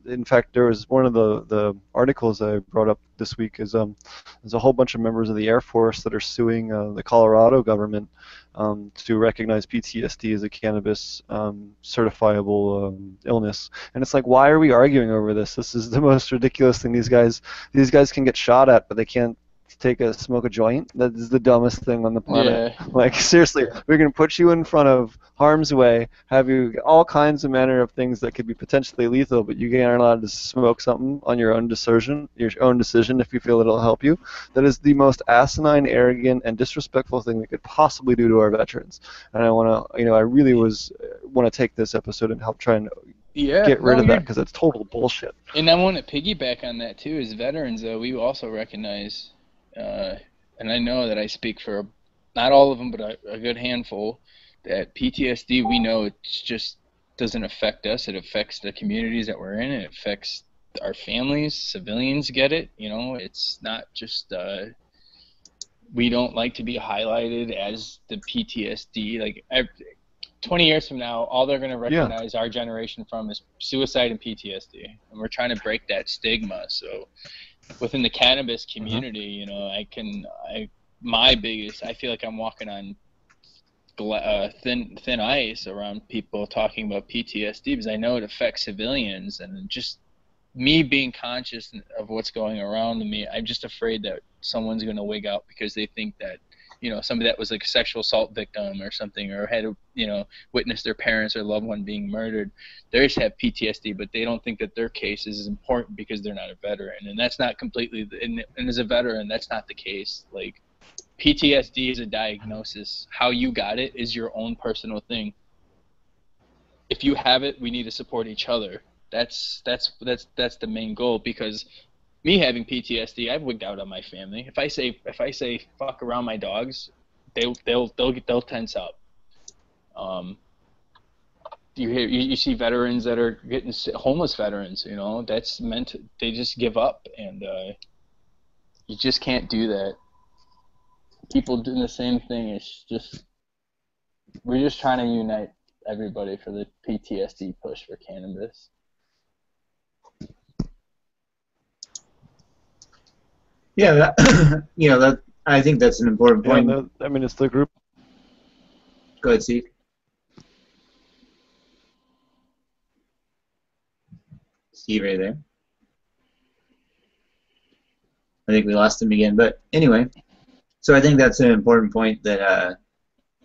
in fact there was one of the the articles I brought up this week is um there's a whole bunch of members of the Air Force that are suing uh, the Colorado government um, to recognize PTSD as a cannabis um, certifiable um, illness. And it's like why are we arguing over this? This is the most ridiculous thing these guys these guys can get shot at but they can't take a smoke a joint that is the dumbest thing on the planet Yeah. like seriously, we're gonna put you in front of harm's way, have you all kinds of manner of things that could be potentially lethal, but you aren't allowed to smoke something on your own decision, your own decision if you feel it'll help you. That is the most asinine, arrogant, and disrespectful thing we could possibly do to our veterans. And I want to, you know, I really was uh, want to take this episode and help try and Yeah. get rid of that because it's total bullshit. And I want to piggyback on that too. As veterans, though, we also recognize, uh, and I know that I speak for not all of them, but a, a good handful, that PTSD. We know it just doesn't affect us. It affects the communities that we're in. It affects our families. Civilians get it. You know, it's not just. Uh, we don't like to be highlighted as the PTSD. Like ev 20 years from now, all they're going to Yeah. recognize our generation from is suicide and PTSD, and we're trying to break that stigma. So, within the cannabis community, you know, I can, I, my biggest, I feel like I'm walking on gla- uh, thin thin ice around people talking about PTSD because I know it affects civilians, and just me being conscious of what's going around me, I'm just afraid that someone's going to wig out because they think that you know somebody that was like a sexual assault victim or something or had you know witnessed their parents or loved one being murdered they just have PTSD but they don't think that their case is important because they're not a veteran. And that's not completely and, and as a veteran that's not the case. Like PTSD is a diagnosis. How you got it is your own personal thing. If you have it we need to support each other. That's that's that's that's the main goal because me having PTSD, I've wigged out on my family. If I say if I say fuck around my dogs, they'll they'll they'll they'll tense up. Um, you hear you, you see veterans that are getting homeless veterans. You know that's meant to, they just give up, and uh, you just can't do that. People doing the same thing. It's just we're just trying to unite everybody for the PTSD push for cannabis. Yeah, that, you know that. I think that's an important Yeah, point. the, I mean, it's the group. Go ahead, Steve. Steve, right there. I think we lost him again, but anyway. So I think that's an important point that, uh,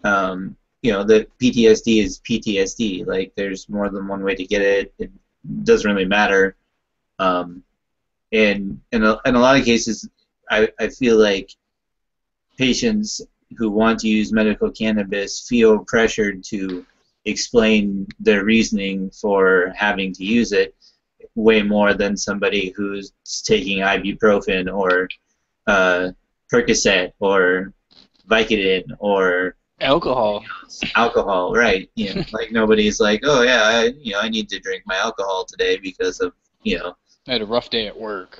um, you know, that PTSD is PTSD. Like, there's more than one way to get it. It doesn't really matter. Um, and in a, in a lot of cases, I, I feel like patients who want to use medical cannabis feel pressured to explain their reasoning for having to use it way more than somebody who's taking ibuprofen or uh, Percocet or Vicodin or Alcohol. alcohol, right? You know, like nobody's like, oh yeah, I, you know, I need to drink my alcohol today because of, you know, I had a rough day at work.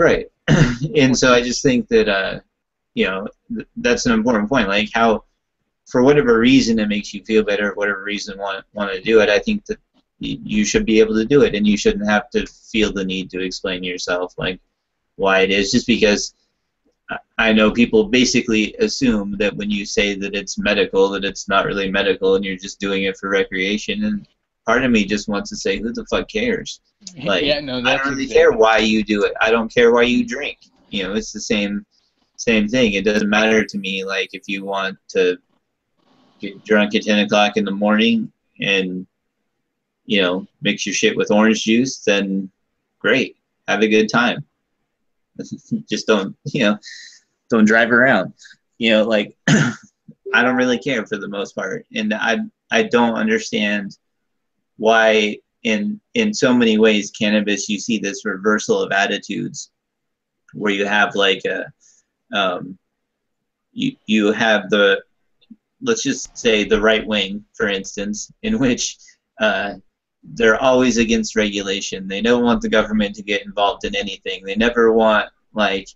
Right. and so I just think that, uh, you know, th- that's an important point. Like how, for whatever reason it makes you feel better, whatever reason want want to do it, I think that y- you should be able to do it, and you shouldn't have to feel the need to explain yourself like why it is, just because. I- I know people basically assume that when you say that it's medical, that it's not really medical, and you're just doing it for recreation. And part of me just wants to say, who the fuck cares? Like, yeah, no, I that's don't really exactly- care why you do it. I don't care why you drink. You know, it's the same same thing. It doesn't matter to me. Like if you want to get drunk at ten o'clock in the morning and you know mix your shit with orange juice, then great, have a good time. Just don't you know don't drive around. You know, like I don't really care for the most part, and I I don't understand why in in so many ways cannabis you see this reversal of attitudes where you have like a um, you you have the let's just say the right wing for instance in which uh, they're always against regulation. They don't want the government to get involved in anything. They never want like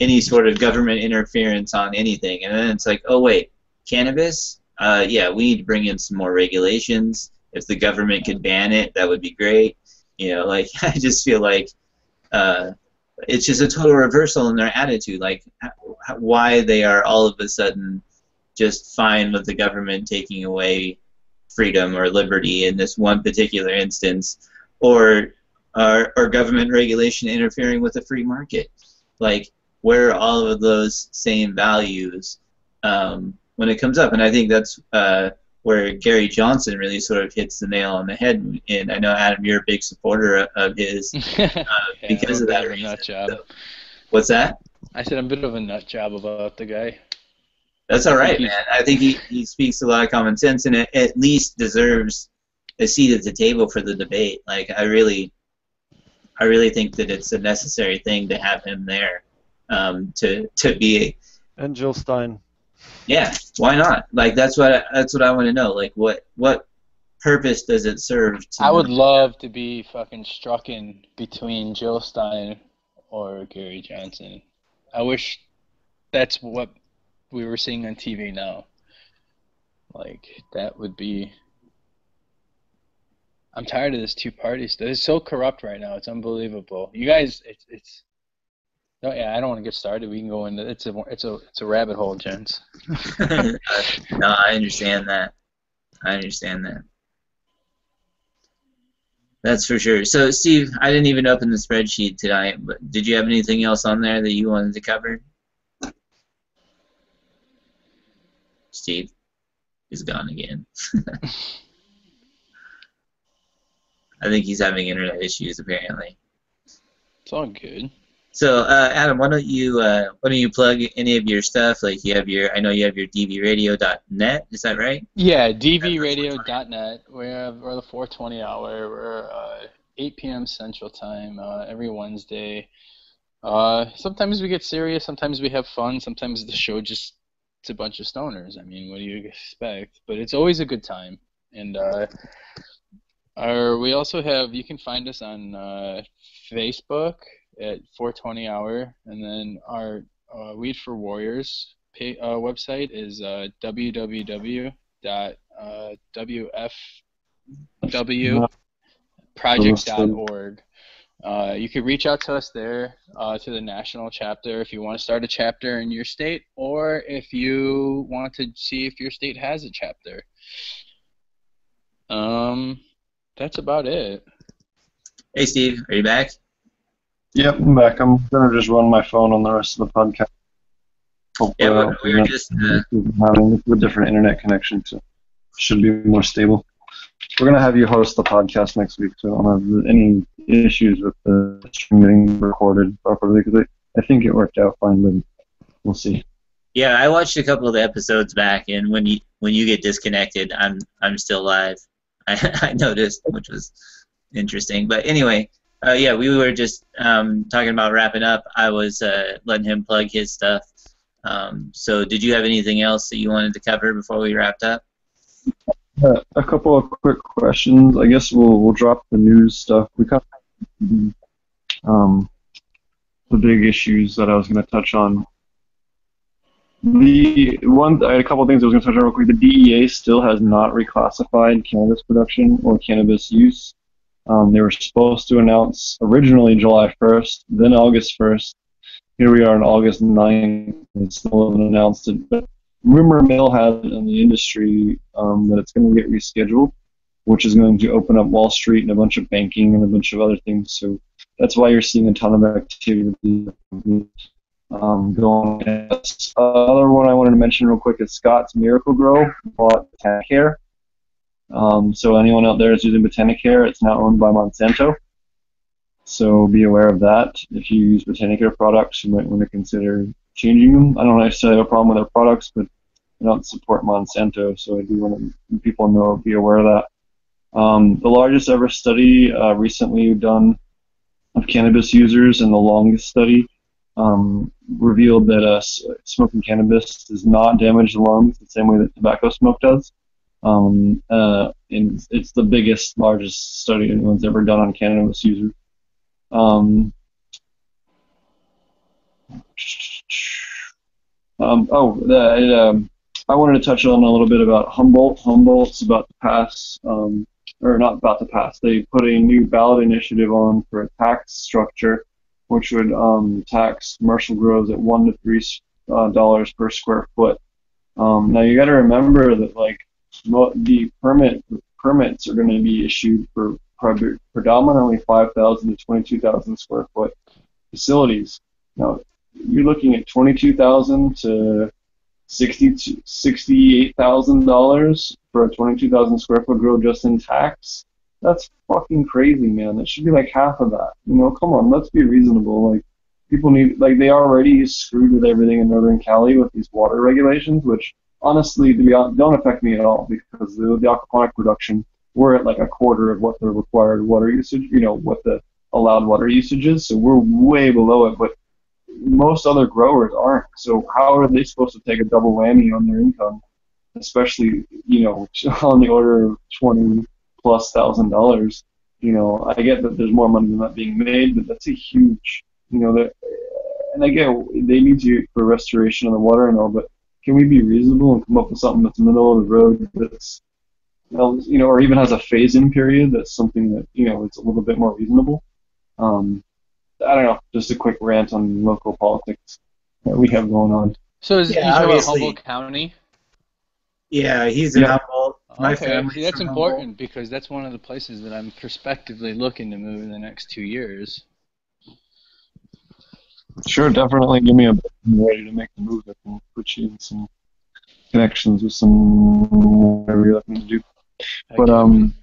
any sort of government interference on anything. And then it's like oh wait cannabis? Uh, yeah we need to bring in some more regulations if the government could ban it, that would be great. You know, like I just feel like uh, it's just a total reversal in their attitude. Like why they are all of a sudden just fine with the government taking away freedom or liberty in this one particular instance, or or, or government regulation interfering with the free market. Like where are all of those same values um, when it comes up? And I think that's uh, where Gary Johnson really sort of hits the nail on the head. And I know Adam, you're a big supporter of his. Yeah, because of that bit of a reason, nut job. so- What's that? I said I'm a bit of a nut job about the guy. That's all right, he's- man. I think he, he speaks a lot of common sense, and at least deserves a seat at the table for the debate. Like I really, I really think that it's a necessary thing to have him there, um, to to be And Jill Stein. Yeah, why not? Like that's what that's what I want to know. Like what what purpose does it serve? To I would love to be fucking struck in between Jill Stein or Gary Johnson. I wish that's what we were seeing on TV now. Like that would be. I'm tired of this two stuff. It's so corrupt right now. It's unbelievable. You guys, it's it's. No, yeah, I don't want to get started. We can go into it's a it's a it's a rabbit hole, gents. no, I understand that. I understand that. That's for sure. So, Steve, I didn't even open the spreadsheet tonight, but did you have anything else on there that you wanted to cover? Steve is gone again. I think he's having internet issues apparently. It's all good. So, uh, Adam, why don't you uh, why don't you plug any of your stuff? Like you have your, I know you have your dvradio.net. Is that right? Yeah, dvradio.net. We have we're the 420 hour. We're uh, 8 p.m. Central Time uh, every Wednesday. Uh, sometimes we get serious. Sometimes we have fun. Sometimes the show just it's a bunch of stoners. I mean, what do you expect? But it's always a good time. And uh, our we also have you can find us on uh, Facebook at 420 hour, and then our uh, Weed for Warriors pay, uh, website is uh, www.wfwproject.org. Uh, you can reach out to us there uh, to the national chapter if you want to start a chapter in your state, or if you want to see if your state has a chapter. Um, that's about it. Hey, Steve, are you back? Yep, I'm back. I'm gonna just run my phone on the rest of the podcast. Hopefully, Yeah, we- we were just, uh, having a different internet connection, so should be more stable. We're gonna have you host the podcast next week, so I don't have any issues with the stream getting recorded properly because I think it worked out fine, but we'll see. Yeah, I watched a couple of the episodes back, and when you when you get disconnected, I'm I'm still live. I, I noticed, which was interesting. But anyway, uh, yeah, we were just um, talking about wrapping up. I was uh, letting him plug his stuff. Um, so, did you have anything else that you wanted to cover before we wrapped up? Uh, a couple of quick questions. I guess we'll we'll drop the news stuff. We of, um, the big issues that I was going to touch on. The one, I had a couple of things I was going to touch on real quick. The DEA still has not reclassified cannabis production or cannabis use. Um, they were supposed to announce originally July 1st, then August 1st. Here we are on August 9th, and still haven't announced it. But rumor mill has it in the industry um, that it's going to get rescheduled, which is going to open up Wall Street and a bunch of banking and a bunch of other things. So that's why you're seeing a ton of activity um, going. Uh, other one I wanted to mention real quick is Scotts Miracle-Gro bought Botanicare. Um, so anyone out there is using Botanicare, it's now owned by Monsanto. So be aware of that. If you use Botanicare products, you might want to consider changing them. I don't necessarily have a problem with their products, but I don't support Monsanto, so I do want to, people know, be aware of that. Um, the largest ever study uh, recently done of cannabis users and the longest study um, revealed that uh, smoking cannabis does not damage the lungs the same way that tobacco smoke does. Um, uh, and it's the biggest, largest study anyone's ever done on cannabis users. Um, um, oh, the, um, I wanted to touch on a little bit about Humboldt. Humboldt's about to pass, um, or not about to pass. They put a new ballot initiative on for a tax structure which would um, tax commercial grows at one to three uh, dollars per square foot. Um, now you got to remember that like the permit permits are going to be issued for predominantly 5,000 to 22,000 square foot facilities. Now you're looking at 22,000 to 60 68,000 dollars for a 22,000 square foot grow just in tax. That's fucking crazy, man. It should be like half of that. You know, come on, let's be reasonable. Like people need like they already screwed with everything in Northern Cali with these water regulations, which honestly don't affect me at all because the, the aquaponic production we're at like a quarter of what the required water usage, you know, what the allowed water usage is. So we're way below it, but most other growers aren't. So how are they supposed to take a double whammy on their income, especially you know on the order of twenty plus thousand dollars. You know, I get that there's more money than that being made, but that's a huge, you know, that, and again, they need to for restoration of the water and all, but can we be reasonable and come up with something that's the middle of the road that's, you know, or even has a phase-in period that's something that you know is a little bit more reasonable. Um, I don't know, just a quick rant on local politics that we have going on. So is Yeah, he's obviously. Humboldt County? Yeah, he's in Yeah. Humboldt. My okay, family's see, that's from Humboldt. important because that's one of the places that I'm prospectively looking to move in the next two years. Sure, definitely give me a bit. I'm ready to make the move. I can put you in some connections with some whatever you're looking to do. But um,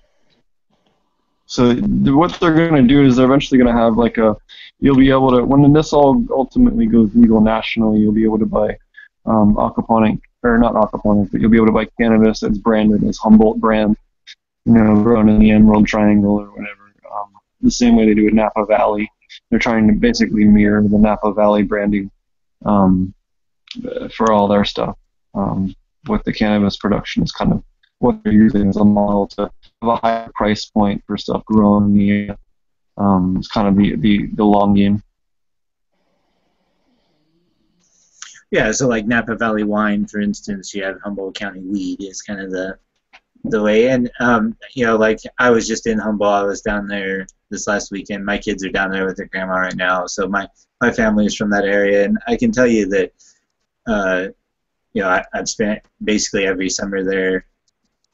so what they're going to do is they're eventually going to have like a, you'll be able to when this all ultimately goes legal nationally, you'll be able to buy um, aquaponic or not aquaponic, but you'll be able to buy cannabis that's branded as Humboldt brand, you know, grown in the Emerald Triangle or whatever. Um, the same way they do in Napa Valley. They're trying to basically mirror the Napa Valley branding um, for all their stuff. Um, with the cannabis production is kind of what they're using as a model to have a higher price point for stuff grown in the area. Um, it's kind of the, the, the long game. Yeah, so like Napa Valley wine, for instance, you have Humboldt County weed is kind of the the way. And um, you know, like I was just in Humboldt, I was down there this last weekend. My kids are down there with their grandma right now, so my my family is from that area, and I can tell you that, uh, you know, I, I've spent basically every summer there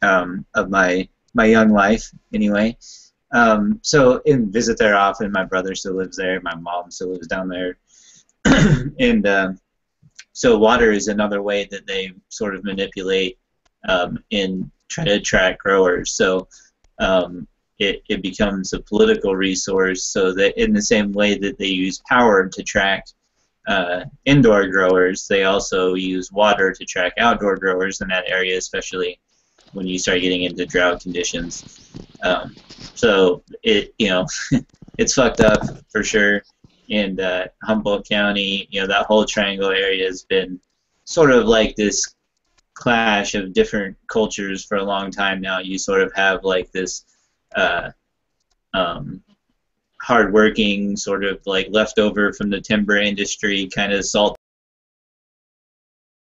um, of my my young life, anyway. Um, so and visit there often. My brother still lives there. My mom still lives down there, and um, so water is another way that they sort of manipulate um, and try to attract growers. So um, it, it becomes a political resource so that in the same way that they use power to track uh, indoor growers, they also use water to track outdoor growers in that area, especially when you start getting into drought conditions. Um, so it, you know, it's fucked up for sure. And uh, Humboldt County, you know, that whole triangle area has been sort of like this clash of different cultures for a long time now. You sort of have like this uh, um, hardworking, sort of like leftover from the timber industry, kind of salt